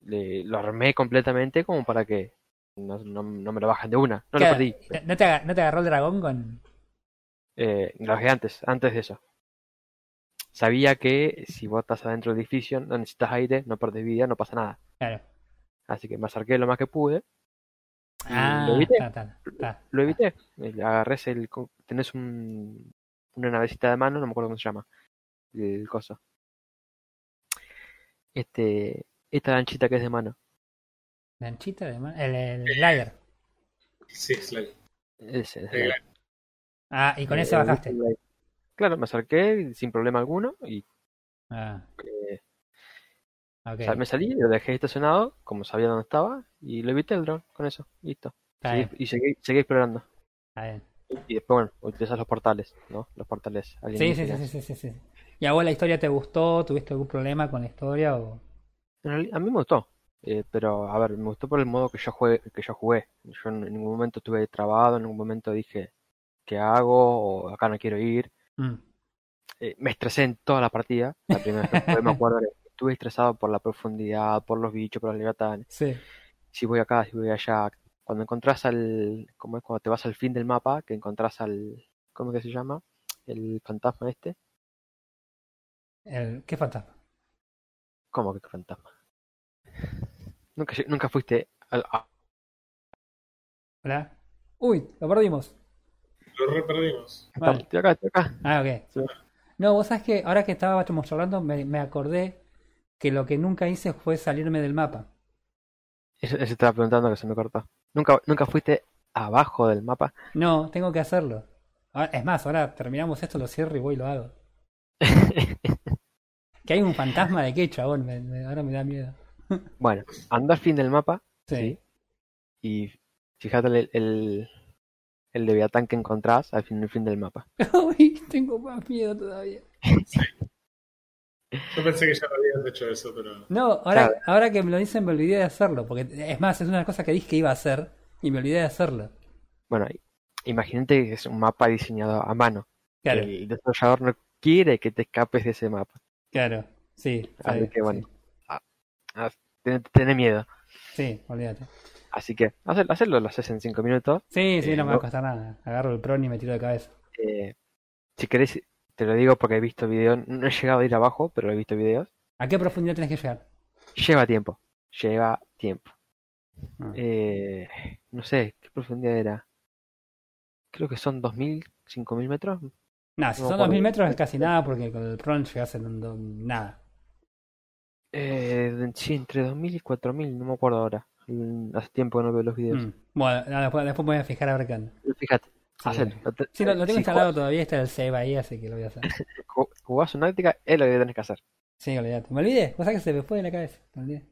le, lo armé completamente como para que no, no, no me lo bajen de una. No lo perdí. ¿No te, aga- no te agarró el dragón con...? Eh, lo dejé antes, antes de eso. Sabía que si vos estás adentro del edificio, no necesitas aire, no perdés vida, no pasa nada. Claro. Así que me acerqué lo más que pude, Ah, lo evité. lo evité. Eh, Agarré el, tenés un, una navecita de mano, no me acuerdo cómo se llama, el coso. Este, esta lanchita que es de mano. Lanchita de El, el sí, la- Ese, Ah, y con Eh, ese bajaste. Claro, me acerqué sin problema alguno y Ah, eh, ok. o sea, me salí, lo dejé estacionado, como sabía dónde estaba, y lo evité el dron con eso, listo. Seguí- y seguí, seguí explorando. está bien. Y después, bueno, utilizas los portales, ¿no? Los portales Sí, sí, sí, sí, sí, sí. ¿Y a vos la historia te gustó? ¿Tuviste algún problema con la historia? O... En realidad, a mí me gustó, eh, pero a ver, me gustó por el modo que yo jugué, que yo jugué. Yo en ningún momento estuve trabado, en ningún momento dije qué hago o acá no quiero ir. Mm. Eh, me estresé en toda la partida. La primera vez me acuerdo que estuve estresado por la profundidad, por los bichos, por los leviatanes. Sí. Si voy acá, si voy allá. Cuando encontrás al, ¿cómo es? Cuando te vas al fin del mapa, que encontrás al, ¿cómo que se llama? El fantasma este. El... ¿Qué fantasma? ¿Cómo que fantasma? Nunca, nunca fuiste al, a- ¿Hola? Uy, lo perdimos. Lo re perdimos. Vale. Estoy acá, estoy acá. Ah, ok. Sí. No, vos sabés que ahora que estábamos charlando me, me acordé que lo que nunca hice fue salirme del mapa. Eso, eso estaba preguntando que se me cortó. ¿Nunca, nunca fuiste abajo del mapa? No, tengo que hacerlo. Ahora- Es más, ahora terminamos esto, lo cierro y voy y lo hago. [LAUGHS] Que hay un fantasma de qué, chabón. Me- me- ahora me da miedo. Bueno, anda al fin del mapa Sí. ¿sí? y fíjate el, el, el leviatán que encontrás al fin, el fin del mapa. [LAUGHS] Uy, tengo más miedo todavía. Yo pensé que ya lo habías hecho eso, pero. No, ahora, Claro. ahora que me lo dicen me olvidé de hacerlo. Porque es más, es una cosa que dije que iba a hacer y me olvidé de hacerlo. Bueno, imagínate que es un mapa diseñado a mano. Claro, El desarrollador no quiere que te escapes de ese mapa. claro. Sí. Así sí, que bueno, sí. Ah, ten, ten miedo. Sí, olvídate. Así que hacer- hacerlo lo haces en 5 minutos. Sí, sí, Eh, no me va a no- costar nada. Agarro el pron y me tiro de cabeza. Eh, si querés, te lo digo porque he visto videos. No he llegado a ir abajo, pero he visto videos. ¿A qué profundidad tenés que llegar? Lleva tiempo. Lleva tiempo. Ah. Eh, no sé, ¿qué profundidad era? Creo que son 2.000, 5.000 metros. Nada, si no son me acuerdo. 2000 metros es casi nada porque con el pron llegas en nada. Eh, sí, entre 2.000 y 4.000, no me acuerdo ahora. Mm, Hace tiempo que no veo los videos. Mm. Bueno, después, después me voy a fijar a ver qué anda. Fíjate, Sí, hacelo. sí. Lo tengo si instalado todavía, está el save ahí, así que lo voy a hacer. [LAUGHS] jugás- una táctica, es lo que tenés que hacer. Sí, olvídate. Me olvidé, cosa que se me fue de la cabeza. Me olvidé.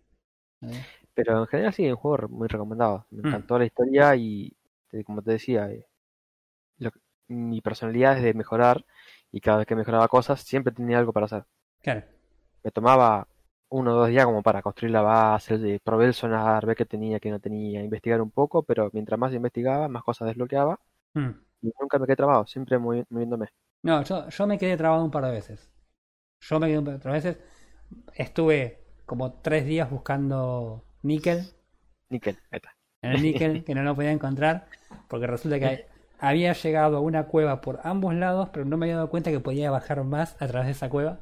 Me olvidé. Pero en general sí, es un juego muy recomendado. Me Mm. encantó la historia y, como te decía, eh, lo- mi personalidad es de mejorar y cada vez que mejoraba cosas siempre tenía algo para hacer. Claro. Me tomaba uno o dos días como para construir la base, probé el sonar, ver qué tenía, qué no tenía, investigar un poco, pero mientras más investigaba, más cosas desbloqueaba Mm. y nunca me quedé trabado, siempre movi- moviéndome. No, yo, yo me quedé trabado un par de veces. Yo me quedé un par de veces. Estuve como tres días buscando níquel. Níquel, está. En el níquel, [LAUGHS] que no lo podía encontrar. Porque resulta que había llegado a una cueva por ambos lados, pero no me había dado cuenta que podía bajar más a través de esa cueva.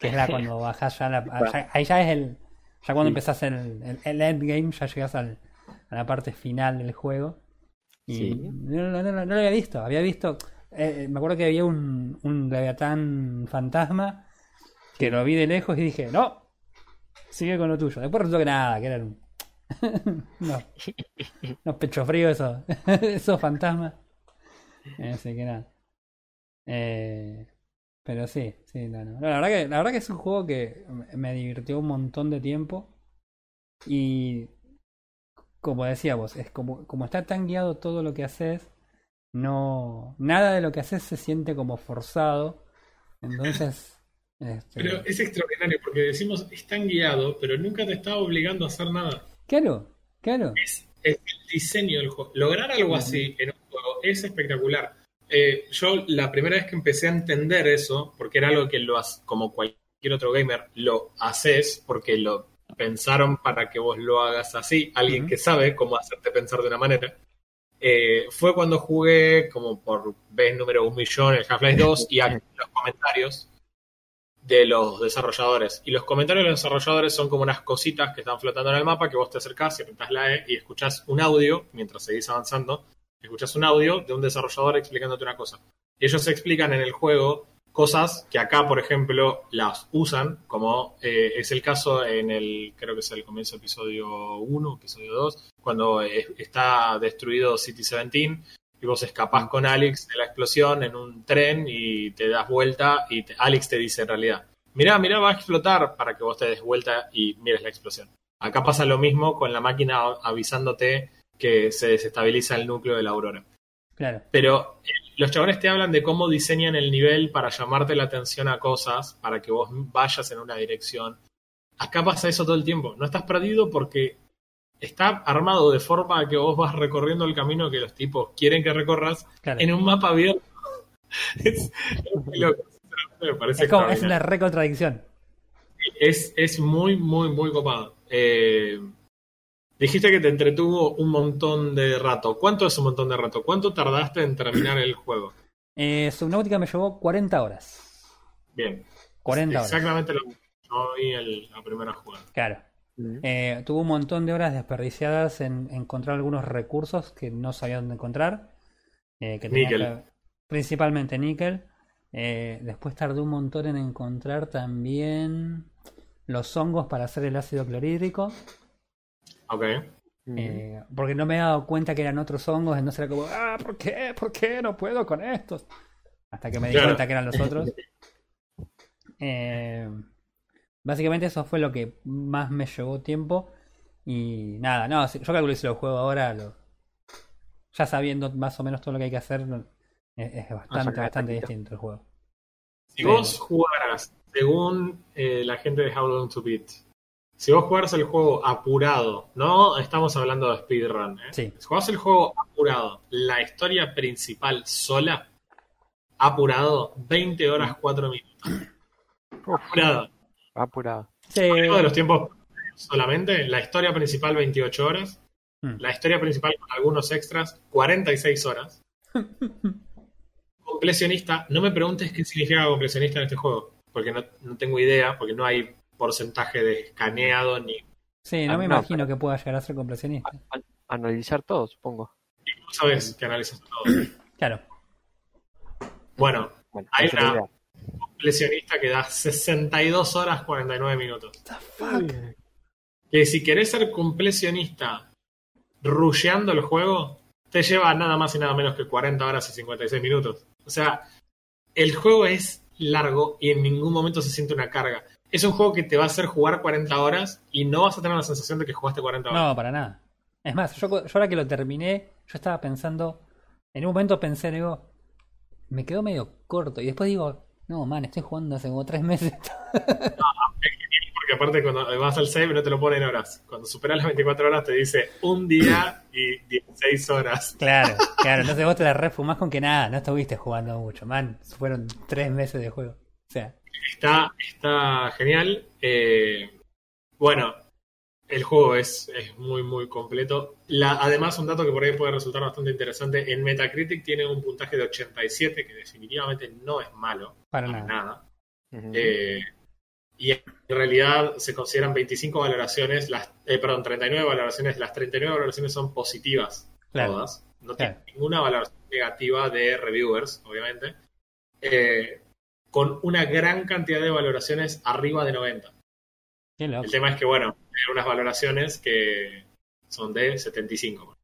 Que es la cuando bajás ya, la, [LAUGHS] ya- ahí ya es el. Ya cuando Sí. empezás el, el, el endgame, ya llegas al, a la parte final del juego. Y Sí. no, no, no, no lo había visto. Había visto. eh, me acuerdo que había un, un leviatán fantasma que lo vi de lejos y dije, no, sigue con lo tuyo. Después resultó que nada, que eran un- [LAUGHS] unos, unos pechos fríos esos, [LAUGHS] esos fantasmas. Así que nada. Eh, pero sí, sí, no, no. La verdad que, la verdad que es un juego que me- divirtió un montón de tiempo. Y como decíamos, es como, como está tan guiado todo lo que haces, no. Nada de lo que haces se siente como forzado. Entonces. [LAUGHS] este, Pero es extraordinario porque decimos es tan guiado, pero nunca te está obligando a hacer nada. Claro, claro. Es, es el diseño del juego. Lograr algo así en un juego es espectacular. Eh, yo la primera vez que empecé a entender eso, porque era algo que lo has- como cualquier otro gamer, lo haces porque lo pensaron para que vos lo hagas así, alguien que sabe cómo hacerte pensar de una manera. eh, fue cuando jugué como por vez número un millón el Half-Life [LAUGHS] 2 y aquí los comentarios de los desarrolladores. Y los comentarios de los desarrolladores son como unas cositas que están flotando en el mapa que vos te acercás y apretás la E y escuchás un audio mientras seguís avanzando. Escuchás un audio de un desarrollador explicándote una cosa. Y ellos explican en el juego cosas que acá, por ejemplo, las usan, como eh, es el caso en el, creo que es el comienzo del episodio 1, episodio 2, cuando está destruido City 17 y vos escapás con Alex de la explosión en un tren y te das vuelta y Alex te dice en realidad, mirá, mirá, va a explotar para que vos te des vuelta y mires la explosión. Acá pasa lo mismo con la máquina avisándote que se desestabiliza el núcleo de la aurora. Claro. Pero eh, los chabones te hablan de cómo diseñan el nivel para llamarte la atención a cosas, para que vos vayas en una dirección. Acá pasa eso todo el tiempo. No estás perdido porque está armado de forma que vos vas recorriendo el camino que los tipos quieren que recorras claro. en un mapa abierto. [LAUGHS] es, es muy loco. sinceramente Me parece Es como, es una recontradicción. Es, es muy, muy, muy copado. Eh, dijiste que te entretuvo un montón de rato. ¿Cuánto es un montón de rato? ¿Cuánto tardaste en terminar el juego? Eh, Subnautica me llevó 40 horas. Bien. 40 horas. Exactamente lo que yo vi en la primera jugada. Claro. Eh, tuvo un montón de horas desperdiciadas en encontrar algunos recursos que no sabía dónde encontrar. eh, que tenía Níquel. que- principalmente níquel. Eh, después tardé un montón en encontrar también los hongos para hacer el ácido clorhídrico. Ok. Eh, porque no me he dado cuenta que eran otros hongos. Entonces era como, ah, ¿por qué? ¿Por qué no puedo con estos? Hasta que me di Claro. cuenta que eran los otros. [LAUGHS] Eh, básicamente eso fue lo que más me llevó tiempo. Y nada, no, yo calculo que si lo juego ahora, lo- ya sabiendo más o menos todo lo que hay que hacer, es, es bastante, bastante distinto el juego. Si vos jugaras, según eh, la gente de How Long to Beat, si vos jugaras el juego apurado, no estamos hablando de speedrun, ¿eh? Sí. Si jugás el juego apurado, la historia principal sola, apurado, 20 horas 4 minutos. Apurado. Apurado. Sí, de los tiempos solamente, la historia principal 28 horas, Mm. la historia principal con algunos extras 46 horas. [LAUGHS] completionista, no me preguntes qué significa completionista en este juego, porque no, no tengo idea, porque no hay porcentaje de escaneado ni sí, no Ah, me no, imagino que pueda llegar a ser completionista. An- analizar todo, supongo. no sabes que analizas todo. [CLEARS THROAT] Claro, Bueno, Bueno, Hay una- idea. completionista que da 62 horas 49 minutos. Uy, Que si querés ser completionista rusheando el juego, te lleva nada más y nada menos que 40 horas y 56 minutos. O sea, el juego es largo y en ningún momento se siente una carga. Es un juego que te va a hacer jugar 40 horas y no vas a tener la sensación de que jugaste 40 horas. no, para nada. Es más, yo, yo ahora que lo terminé, yo estaba pensando, en un momento pensé, digo, me quedó medio corto. Y después digo, no, man, estoy jugando hace como tres meses. [LAUGHS] Porque aparte cuando vas al save no te lo pone en horas. Cuando superas las 24 horas te dice un día y 16 horas. Claro, [LAUGHS] claro, entonces vos te la refumás con que nada, no estuviste jugando mucho, man. Fueron tres meses de juego. O sea, Está, está genial. Eh, bueno, el juego es, es muy, muy completo. La, además, un dato que por ahí puede resultar bastante interesante, en Metacritic tiene un puntaje de 87, que definitivamente no es malo, para nada. Eh, y en realidad se consideran 25 valoraciones, las, eh, perdón, 39 valoraciones, las 39 valoraciones son positivas, Claro. todas. No Claro. tiene ninguna valoración negativa de reviewers, obviamente. Eh, con una gran cantidad de valoraciones arriba de 90. Qué loco. El tema es que, bueno, hay unas valoraciones que son de 75.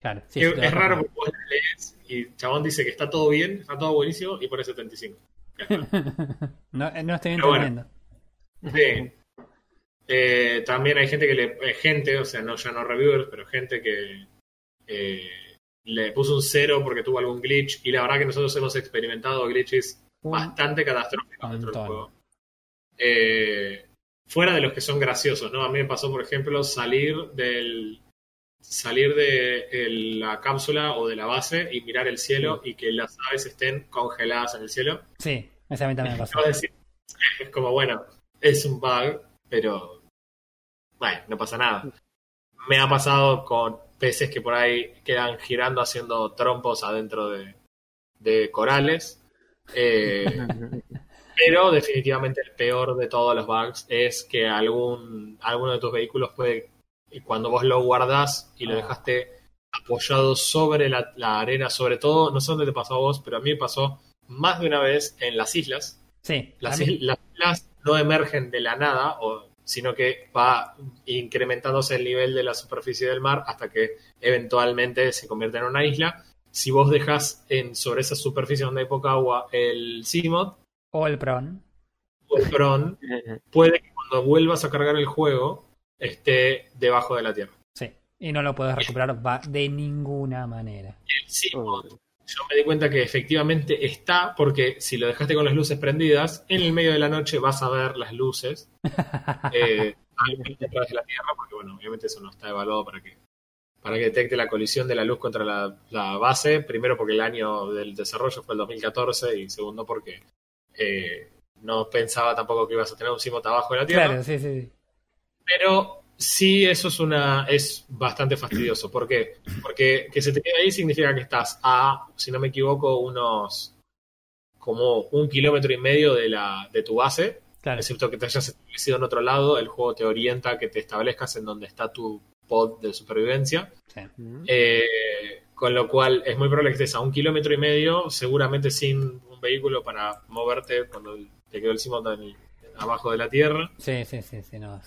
Claro, sí, es raro porque vos lees y chabón dice que está todo bien, está todo buenísimo y pone 75. Ya está. [LAUGHS] no, eh, no estoy bueno. entendiendo. Sí. Eh, también hay gente que le. eh, gente, o sea, no ya no reviewers, pero gente que eh, le puso un cero porque tuvo algún glitch. Y la verdad que nosotros hemos experimentado glitches bastante catastróficos dentro del juego. Eh, fuera de los que son graciosos, ¿no? A mí me pasó, por ejemplo, salir del. salir de el- la cápsula o de la base y mirar el cielo y que las aves estén congeladas en el cielo. Sí, esa a mí también me [LAUGHS] pasó. Decir, es como, bueno, es un bug, pero bueno, no pasa nada. Me ha pasado con peces que por ahí quedan girando haciendo trompos adentro de, de corales. Eh, pero definitivamente el peor de todos los bugs es que algún alguno de tus vehículos puede, y cuando vos lo guardás y lo Ah. dejaste apoyado sobre la, la arena, sobre todo, no sé dónde te pasó a vos, pero a mí me pasó más de una vez en las islas. Sí, Las, las islas no emergen de la nada, o, sino que va incrementándose el nivel de la superficie del mar hasta que eventualmente se convierte en una isla. Si vos dejas en, sobre esa superficie donde hay poca agua el CMOD o el Pron. o el Pron, [LAUGHS] puede que cuando vuelvas a cargar el juego esté debajo de la tierra. Sí, Y no lo puedes recuperar va- de ninguna manera. Sí, Oh, yo me di cuenta que efectivamente está, porque si lo dejaste con las luces prendidas, en el medio de la noche vas a ver las luces [LAUGHS] eh, a través de la Tierra, porque bueno, obviamente eso no está evaluado para que para que detecte la colisión de la luz contra la, la base, primero porque el año del desarrollo fue el 2014 y segundo porque eh, no pensaba tampoco que ibas a tener un símbolo abajo de la Tierra. Claro, sí, sí. sí. Pero sí, eso es una es bastante fastidioso. ¿Por qué? Porque que se te quede ahí significa que estás a, si no me equivoco, unos como un kilómetro y medio de la de tu base. Claro. Excepto que te hayas establecido en otro lado, el juego te orienta a que te establezcas en donde está tu pod de supervivencia. sí. Eh, con lo cual es muy probable que estés a un kilómetro y medio, seguramente sin un vehículo para moverte cuando te quedó el cimo abajo de la tierra. Sí, sí, sí, sí, no.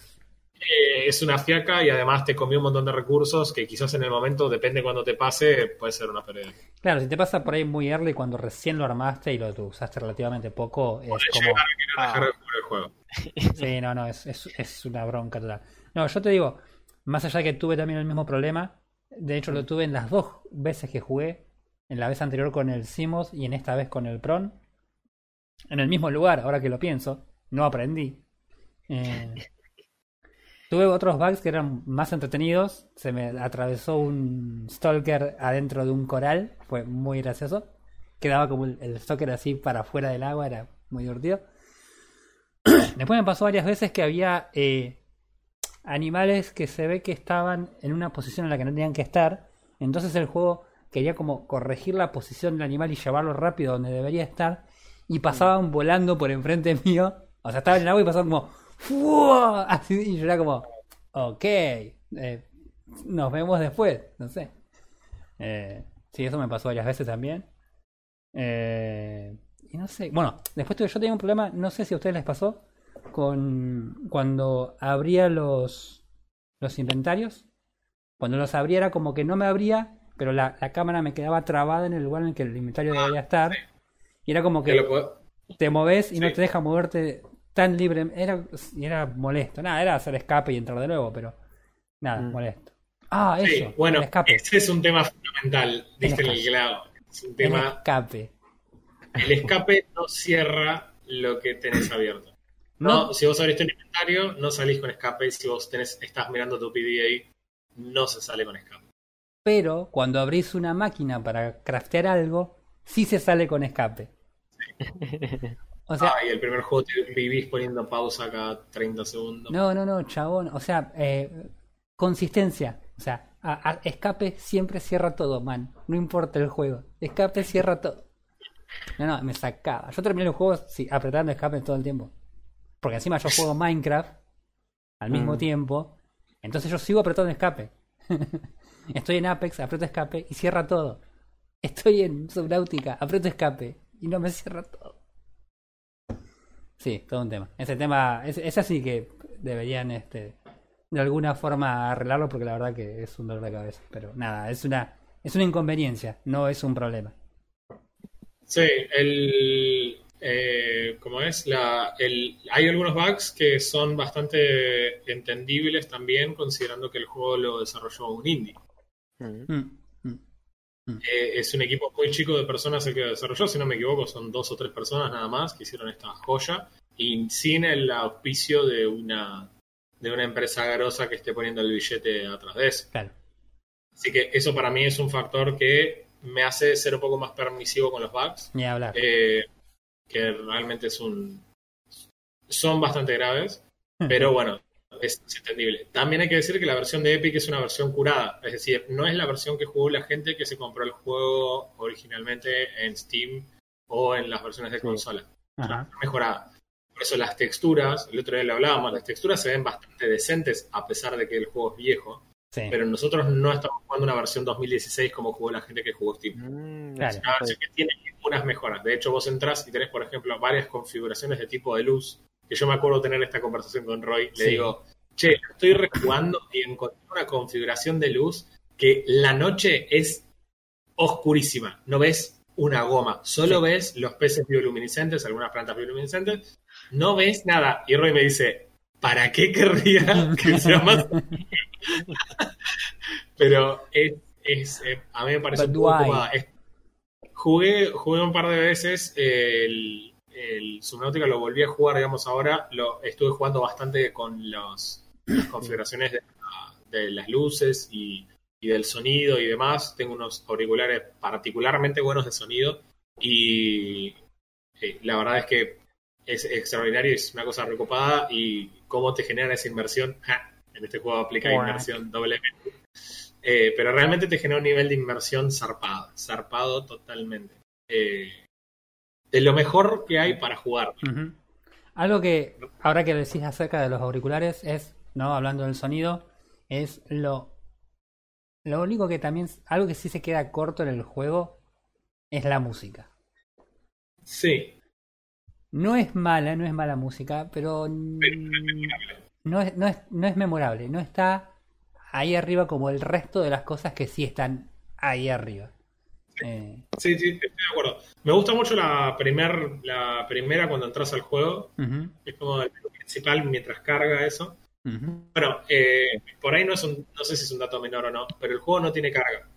Eh, es una fiaca y además te comió un montón de recursos que quizás en el momento, depende cuando te pase, puede ser una pérdida. Claro, si te pasa por ahí muy early cuando recién lo armaste y lo usaste relativamente poco, es como... Llegar a querer dejar de jugar el juego. [LAUGHS] Sí, no, no, es, es, es una bronca total. No, yo te digo, más allá de que tuve también el mismo problema, de hecho lo tuve en las dos veces que jugué, en la vez anterior con el Simos y en esta vez con el Pron, en el mismo lugar, ahora que lo pienso, no aprendí. Eh, [LAUGHS] tuve otros bugs que eran más entretenidos, se me atravesó un Stalker adentro de un coral, fue muy gracioso, quedaba como el, Stalker así para afuera del agua, era muy divertido. [CLEARS THROAT] Después me pasó varias veces que había eh, animales que se ve que estaban en una posición en la que no tenían que estar. Entonces el juego quería como corregir la posición del animal y llevarlo rápido donde debería estar. Y pasaban volando por enfrente [LAUGHS] mío. O sea, estaban en el agua y pasaban como... ¡fua! [LAUGHS] Así, y yo era como... Ok. eh, nos vemos después. No sé. Eh, sí, eso me pasó varias veces también. Eh, y no sé. Bueno, después yo tenía un problema, no sé si a ustedes les pasó, con cuando abría los, los inventarios. Cuando los abría era como que no me abría, pero la, la cámara me quedaba trabada en el lugar en el que el inventario debería estar. Y era como Que te moves y no te deja moverte tan libre. Era, era molesto. Nada, era hacer escape y entrar de nuevo, pero nada, Mm. molesto. Ah, Sí, eso. bueno, el escape. ese es un tema fundamental, diste en el clavo. Es un El tema, escape. el escape no cierra lo que tenés abierto. No, No, si vos abriste un inventario, no salís con escape. Si vos tenés, estás mirando tu PDA, no se sale con escape. pero cuando abrís una máquina para craftear algo, sí se sale con escape. [LAUGHS] O sea, ah, y el primer juego te vivís poniendo pausa cada 30 segundos. no, no, no, chabón. O sea, eh, consistencia. O sea, a- a- escape siempre cierra todo, man. No importa el juego. Escape cierra todo. No, no, me sacaba. Yo terminé el juego sí, apretando escape todo el tiempo. Porque encima yo juego Minecraft al mismo Mm. tiempo. Entonces yo sigo apretando escape. [LAUGHS] Estoy en Apex, aprieto escape y cierra todo. Estoy en Subnautica, aprieto escape y no me cierra todo. Sí, todo un tema. Ese tema, es, es así que deberían este de alguna forma arreglarlo porque la verdad que es un dolor de cabeza. Pero nada, es una, es una inconveniencia, no es un problema. Sí, el, eh, como es, la, el, hay algunos bugs que son bastante entendibles también, considerando que el juego lo desarrolló un indie. Mm. Mm, mm. Eh, es un equipo muy chico de personas el que lo desarrolló, si no me equivoco, son dos o tres personas nada más que hicieron esta joya y sin el auspicio de una, de una empresa grosa que esté poniendo el billete atrás de eso. Claro. Así que eso para mí es un factor que me hace ser un poco más permisivo con los bugs. Ni hablar. eh, que realmente es un son bastante graves, pero bueno, es, es entendible. También hay que decir que la versión de Epic es una versión curada, es decir, no es la versión que jugó la gente que se compró el juego originalmente en Steam o en las versiones de Sí. consola. Ajá. Está mejorada. Por eso las texturas, el otro día lo hablábamos, las texturas se ven bastante decentes a pesar de que el juego es viejo, Sí. pero nosotros no estamos jugando una versión 2016 como jugó la gente que jugó Steam. Mm, Claro. eso Una versión que tiene unas mejoras. De hecho, vos entrás y tenés, por ejemplo, varias configuraciones de tipo de luz. Que yo me acuerdo tener esta conversación con Roy. Le Sí. digo, che, estoy rejugando y encontré una configuración de luz que la noche es oscurísima. No ves una goma. Solo Sí. ves los peces bioluminiscentes, algunas plantas bioluminiscentes. No ves nada. Y Roy me dice, ¿para qué querría que sea más [LAUGHS] [LAUGHS] Pero es, es, eh, a mí me parece But un poco. Es- jugué, jugué un par de veces el, el Subnautica, lo volví a jugar, digamos, ahora. Lo estuve jugando bastante con los, las [CLEARS THROAT] configuraciones de, de las luces y, y del sonido y demás. Tengo unos auriculares particularmente buenos de sonido y eh, la verdad es que es extraordinario, es una cosa recopada y cómo te genera esa inversión. Ja, en este juego aplica Buah. inversión doblemente. Eh, pero realmente te genera un nivel de inversión zarpado, zarpado totalmente. Eh, de lo mejor que hay para jugar. Algo que ahora que decís acerca de los auriculares es, no hablando del sonido, es lo lo único que también algo que sí se queda corto en el juego es la música. Sí, No es mala, no es mala música, pero no es, no es, no es memorable, no está ahí arriba como el resto de las cosas que sí están ahí arriba. Eh, sí, sí, estoy de acuerdo. Me gusta mucho la, primer, la primera cuando entras al juego. Es como el principal mientras carga eso. Bueno, eh, por ahí no es un, no sé si es un dato menor o no, pero el juego no tiene carga.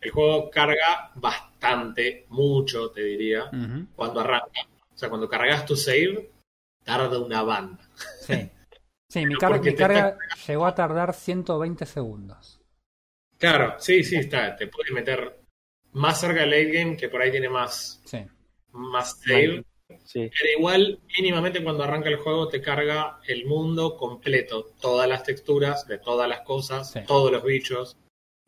El juego carga bastante, mucho, te diría, cuando arranca. O sea, cuando cargas tu save, tarda una banda. Sí, [LAUGHS] sí mi, car- carga llegó a tardar 120 segundos. Claro, sí, sí, está. Te puedes meter más cerca del late game, que por ahí tiene más, Sí, más save. Sí, Pero igual, mínimamente cuando arranca el juego, te carga el mundo completo. Todas las texturas de todas las cosas, Sí. todos los bichos.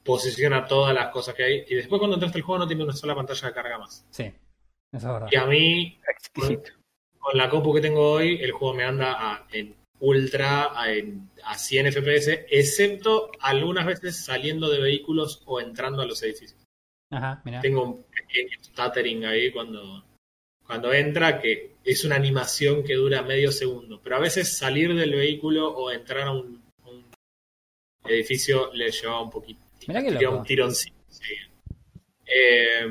Posiciona todas las cosas que hay. Y después cuando entras al juego no tiene una sola pantalla de carga más. sí, eso es verdad. Y a mí, exquisito. con la compu que tengo hoy, el juego me anda a- en ultra, a, en- a 100 FPS, excepto algunas veces saliendo de vehículos o entrando a los edificios. Ajá. Tengo un pequeño stuttering ahí cuando, cuando entra, que es una animación que dura medio segundo. Pero a veces salir del vehículo o entrar a un, un edificio le lleva un poquito. Mirá tira loco. un tironcito. sí. Eh,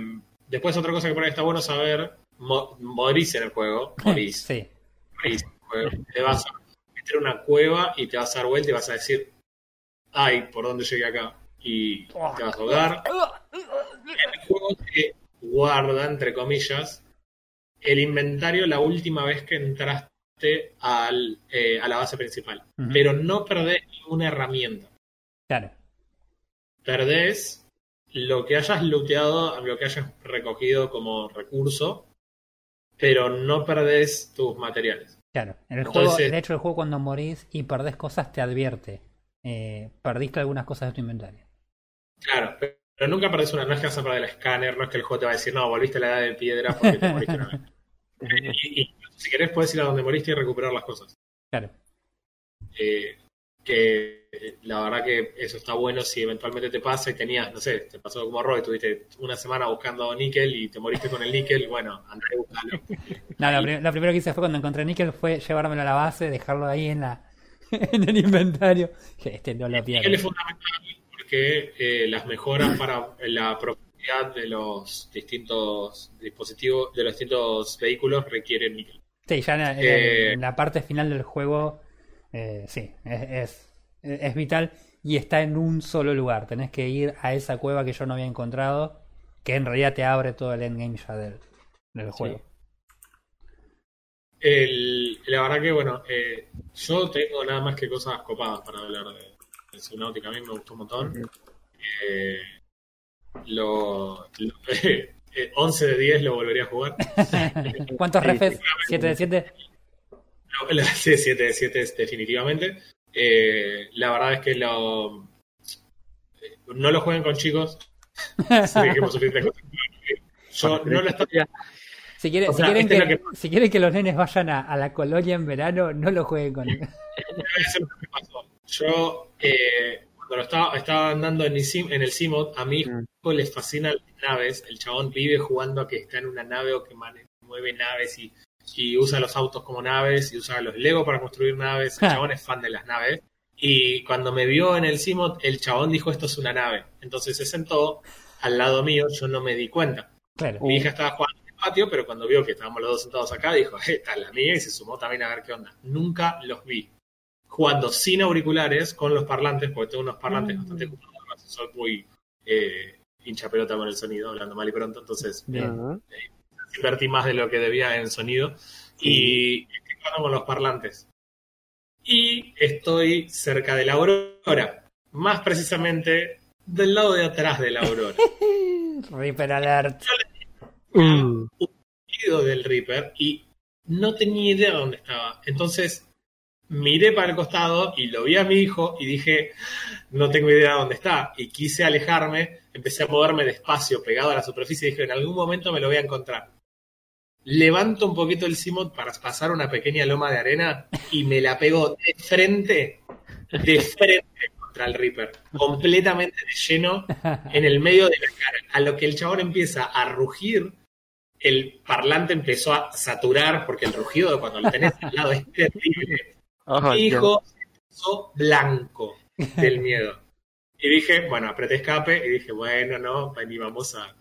después otra cosa que por ahí está bueno saber, mo- morís en el juego, [LAUGHS] morís, Sí, morís en el juego. Te vas a meter una cueva y te vas a dar vuelta y vas a decir, ay, ¿por dónde llegué acá? Y te vas a ahogar. El juego te guarda, entre comillas, el inventario la última vez que entraste al, eh, a la base principal. Pero no perdés ninguna herramienta. claro. Perdés lo que hayas looteado, lo que hayas recogido como recurso, pero no perdés tus materiales. Claro, en el Entonces- juego, de hecho el juego cuando morís y perdés cosas te advierte. Eh, perdiste algunas cosas de tu inventario. Claro, pero, pero nunca perdés una, no es que vas a perder el escáner, no es que el juego te va a decir, no, volviste a la edad de piedra porque te moriste una vez. [LAUGHS] Y, y si querés puedes ir a donde moriste y recuperar las cosas. Claro. Eh, que la verdad que eso está bueno si eventualmente te pasa y tenías, no sé, te pasó como Roy, tuviste una semana buscando níquel y te moriste con el níquel, bueno, andá a buscarlo. No, lo, lo [LAUGHS] primero que hice fue cuando encontré níquel fue llevármelo a la base, dejarlo ahí en la [LAUGHS] en el inventario. Este no lo níquel es pierdo. fundamental porque eh, las mejoras para la propiedad de los distintos dispositivos, de los distintos vehículos requieren níquel. Sí, ya en, Eh, en la parte final del juego, eh, sí, es, es, es vital y está en un solo lugar. Tenés que ir a esa cueva que yo no había encontrado, que en realidad te abre todo el endgame ya del, del juego. El- la verdad que, bueno, eh, yo tengo nada más que cosas copadas para hablar de, de Subnautica. A mí me gustó un montón. Eh, lo, lo- [LAUGHS] eh, 11 de 10 lo volvería a jugar. [LAUGHS] ¿Cuántos Sí, refes? sí. ¿7 de 7? No, [LAUGHS] la- sí, 7 de 7 es definitivamente. Eh, la verdad es que lo, eh, no lo jueguen con chicos. [LAUGHS] Yo no lo estoy Si quieren, O si sea, quieren, este que, es lo si quieren que los nenes vayan a, a la colonia en verano, no lo jueguen con. Eso es lo que me pasó. Yo, eh, cuando lo estaba, estaba andando en el, sim, en el Simod, a mi hijo Mm. le fascinan las naves. El chabón vive jugando a que está en una nave o que mane- mueve naves y, y usa los autos como naves y usa los Lego para construir naves. El chabón es fan de las naves. Y cuando me vio en el Simod, el chabón dijo: Esto es una nave. Entonces se sentó al lado mío, yo no me di cuenta. Claro. Mi hija estaba jugando en el patio, pero cuando vio que estábamos los dos sentados acá, dijo, "Eh, esta es la mía, y se sumó también a ver qué onda. Nunca los vi jugando sin auriculares, con los parlantes, porque tengo unos parlantes Mm. bastante copados soy muy eh, hincha pelota con el sonido, hablando mal y pronto, entonces Bien. Ujú. Invertí más de lo que debía en sonido y estoy jugando con los parlantes. Y estoy cerca de la aurora, más precisamente del lado de atrás de la aurora. [LAUGHS] Reaper Alert. Uh, Ido del Reaper y no tenía idea dónde estaba. Entonces miré para el costado y lo vi a mi hijo y dije, no tengo idea dónde está. Y quise alejarme, empecé a moverme despacio, pegado a la superficie y dije, en algún momento me lo voy a encontrar. Levanto un poquito el Simot para pasar una pequeña loma de arena y me la pego de frente, de frente contra el Reaper, completamente de lleno en el medio de la cara. A lo que el chabón empieza a rugir, el parlante empezó a saturar, porque el rugido de cuando lo tenés al lado es terrible. oh, Mi hijo se puso blanco del miedo. Y dije, bueno, apreté escape y dije, bueno, no, vení, vamos a.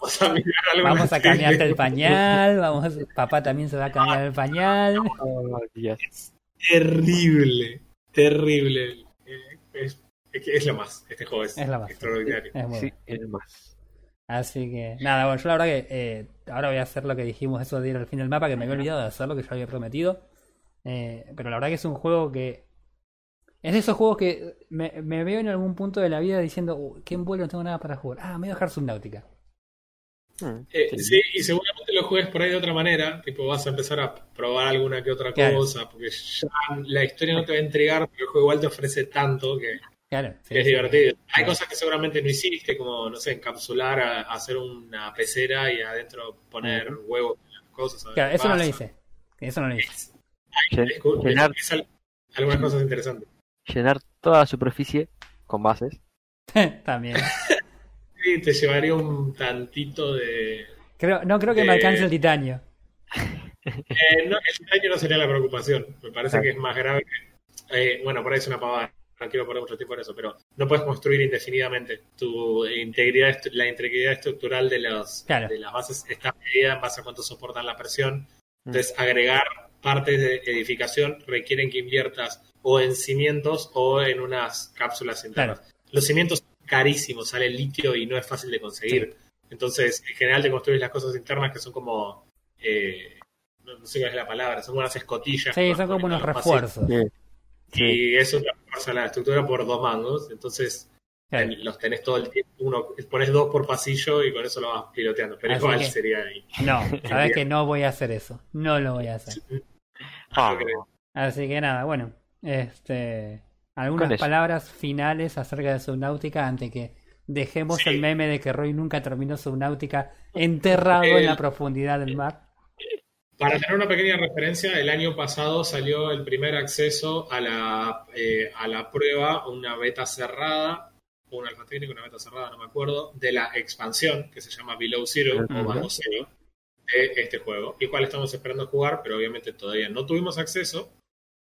Vamos a mirar algo. Vamos a cambiarte el pañal. Vamos, papá también se va a cambiar el pañal. Oh, Dios. Terrible, terrible. Es, es, que es lo más. Este juego es, Es lo más. extraordinario. Es Sí, bueno. es más. Así que, nada, bueno, yo la verdad que eh, ahora voy a hacer lo que dijimos, eso de ir al fin del mapa, que me había olvidado de hacerlo, que yo había prometido. Eh, pero la verdad que es un juego que. Es de esos juegos que me, me veo en algún punto de la vida diciendo, "Uh, qué vuelo, no tengo nada para jugar. Ah, me voy a dejar Subnautica. Mm, Eh, sí. sí, y seguramente lo juegues por ahí de otra manera, tipo vas a empezar a probar alguna que otra Claro. cosa, porque ya la historia no te va a entregar, pero el juego igual te ofrece tanto que, Claro, sí, que es sí. divertido. Hay Claro. cosas que seguramente no hiciste, como, no sé, encapsular, a, a hacer una pecera y adentro poner huevos, cosas. Claro, eso no lo hice. Eso no lo hice. Llenar, es al- algunas cosas interesantes. llenar toda la superficie con bases. [LAUGHS] También. Sí, te llevaría un tantito de... Creo, no creo que me alcance el titanio. [LAUGHS] Eh, no, el daño no sería la preocupación. Me parece Claro. que es más grave que. eh, bueno, por ahí es una pavada. No quiero poner mucho tiempo en eso, pero no puedes construir indefinidamente. Tu integridad, la integridad estructural de, los, Claro. de las bases está medida en base a cuánto soportan la presión. Mm. Entonces, agregar partes de edificación requieren que inviertas o en cimientos o en unas cápsulas internas. Los cimientos son carísimos, sale litio y no es fácil de conseguir. Entonces, en general te construyes las cosas internas que son como. eh, no, no sé cuál es la palabra, son como unas escotillas. Sí, son como unos refuerzos. Sí. Y eso te refuerza la estructura por dos mangos. Entonces, los tenés todo el tiempo. Uno, pones dos por pasillo y con eso lo vas piloteando. Pero Así igual que- sería ahí. No, [LAUGHS] sabes que no voy a hacer eso. No lo voy a hacer. [LAUGHS] Ah. Así que nada, bueno. Este. Algunas palabras finales acerca de Subnautica antes que dejemos Sí. el meme de que Roy nunca terminó Subnautica enterrado en la El- profundidad del mar. Para tener una pequeña referencia, el año pasado salió el primer acceso a la, eh, a la prueba, una beta cerrada, o un alfa técnico, una beta cerrada, no me acuerdo, de la expansión que se llama Below Zero o Ujú. Bajo Cero de este juego, y cual estamos esperando jugar, pero obviamente todavía no tuvimos acceso.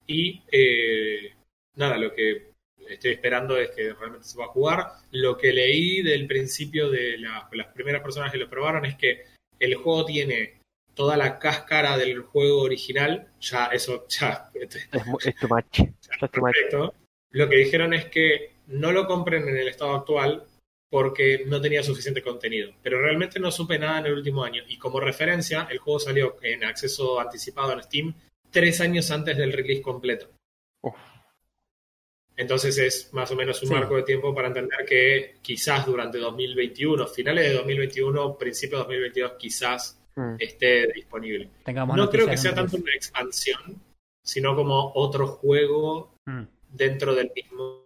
Y eh, nada, lo que estoy esperando es que realmente se va a jugar. Lo que leí del principio de la- las primeras personas que lo probaron es que el juego tiene toda la cáscara del juego original, ya eso ya este, Es, es too much. Ya es too much. perfecto. Lo que dijeron es que no lo compren en el estado actual porque no tenía suficiente contenido. Pero realmente no supe nada en el último año. Y como referencia, el juego salió en acceso anticipado en Steam tres años antes del release completo. Uf. Entonces es más o menos un Sí. marco de tiempo para entender que quizás durante 2021, finales de 2021, principio de 2022, quizás Mm. esté disponible. Tengamos No creo que sea tanto una expansión, sino como otro juego Mm. dentro del mismo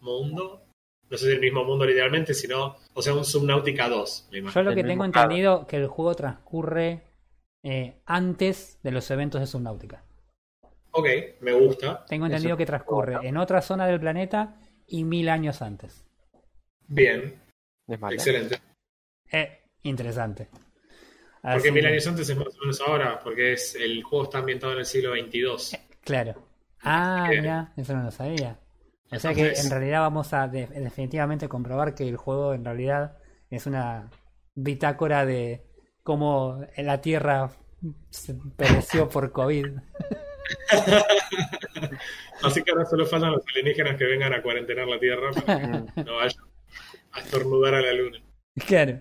mundo. No sé si el mismo mundo literalmente, sino, o sea, un Subnautica 2, me Yo imagino. lo que El tengo entendido que el juego transcurre eh, antes de los eventos de Subnautica. Ok, me gusta. Tengo entendido Eso. que transcurre en otra zona del planeta y mil años antes. Bien, Es malo. excelente. Eh, interesante. Porque mil años antes es más o menos ahora, porque es el juego está ambientado en el siglo XXII. Claro. Ah, mira, eso no lo sabía. O sea que en realidad vamos a de- definitivamente comprobar que el juego en realidad es una bitácora de cómo la Tierra se pereció por COVID. [LAUGHS] [LAUGHS] Así que ahora solo faltan los alienígenas que vengan a cuarentenar la Tierra para que [LAUGHS] no vayan a estornudar a la Luna. Claro.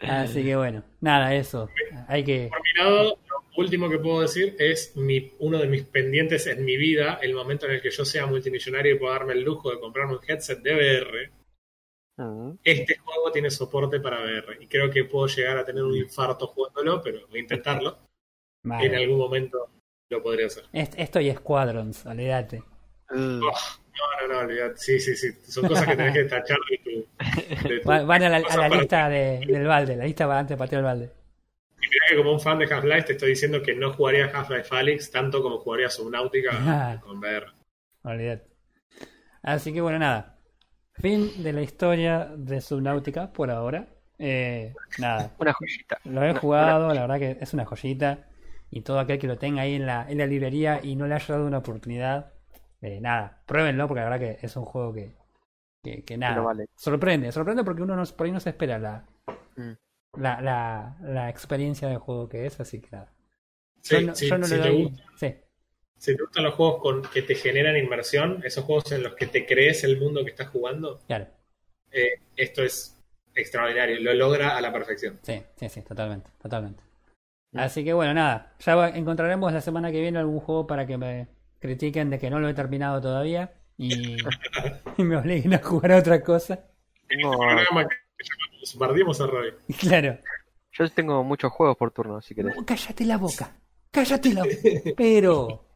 Así que bueno, nada, eso. Hay que. Por mi lado, lo último que puedo decir es mi, uno de mis pendientes en mi vida, el momento en el que yo sea multimillonario y pueda darme el lujo de comprarme un headset de VR. Mm. Este juego tiene soporte para VR y creo que puedo llegar a tener un infarto jugándolo, pero voy a intentarlo. Vale. En algún momento lo podría hacer. Est- Esto y Squadrons, olvídate. Uh, No, no, no, olvidate. Sí, sí, sí. Son cosas que tenés que tachar de tu. de tu Va- Van a la, a cosa la para- lista de- del balde, la lista para antes de patear el balde. Y mirá que como un fan de Half-Life te estoy diciendo que no jugaría Half-Life Alyx tanto como jugaría Subnautica Ah. con VR. Olvídate. Así que bueno, nada. Fin de la historia de Subnautica por ahora. Eh, nada, una joyita. lo he jugado, la verdad que es una joyita. Y todo aquel que lo tenga ahí en la, en la librería y no le haya dado una oportunidad, eh, nada, pruébenlo porque la verdad que es un juego que, que, que nada, vale. sorprende, sorprende porque uno no, por ahí no se espera la, Mm. la, la, la experiencia de juego que es, así que nada. Sí, yo no, sí, yo no si, le te doy- gusta- sí, si te gustan los juegos con, que te generan inmersión, esos juegos en los que te crees el mundo que estás jugando, claro. eh, esto es extraordinario. Lo logra a la perfección. Sí, sí, sí, totalmente, totalmente. Mm. Así que bueno, nada, ya va- encontraremos la semana que viene algún juego para que me critiquen de que no lo he terminado todavía y, [LAUGHS] y me obliguen a jugar a otra cosa. Tengo- Programa que llamamos Bardimos a Roy. [LAUGHS] Claro, yo tengo muchos juegos por turno, si querés. no, cállate la boca, cállate la boca. Pero,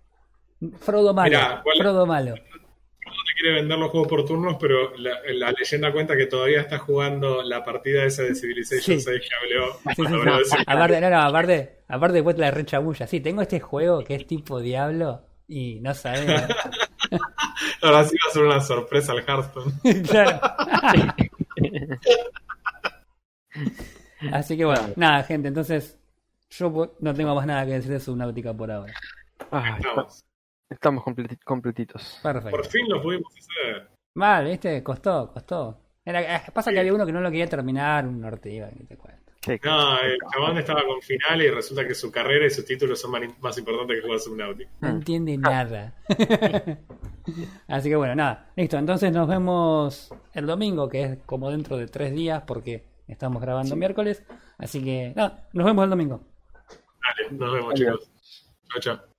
Frodo malo, Mirá, ¿cuál- Frodo malo. Quiere vender los juegos por turnos, pero la, la leyenda cuenta que todavía está jugando la partida esa de Civilization Sí. 6 que habló. Sí, sí, no, de aparte, no, no, aparte, aparte después la rechabulla. Sí, tengo este juego que es tipo diablo y no sabes. [LAUGHS] Ahora sí va a ser una sorpresa al Hearthstone. [LAUGHS] claro. Así que bueno, nada, gente, entonces yo no tengo más nada que decir de Subnautica por ahora. Ah, Estamos. estamos completi- completitos. Perfecto. Por fin lo pudimos hacer. Mal, viste, costó, costó. Era, eh, pasa que había uno que no lo quería terminar, un norte que te cuento. No, el chabón estaba con final y resulta que su carrera y sus títulos son más, importantes que jugar Subnautica. No entiende nada. [LAUGHS] Así que bueno, nada. Listo, entonces nos vemos el domingo, que es como dentro de tres días, porque estamos grabando miércoles. Así que nada, nos vemos el domingo. Dale, nos vemos, Adiós. chicos. Chao, chao.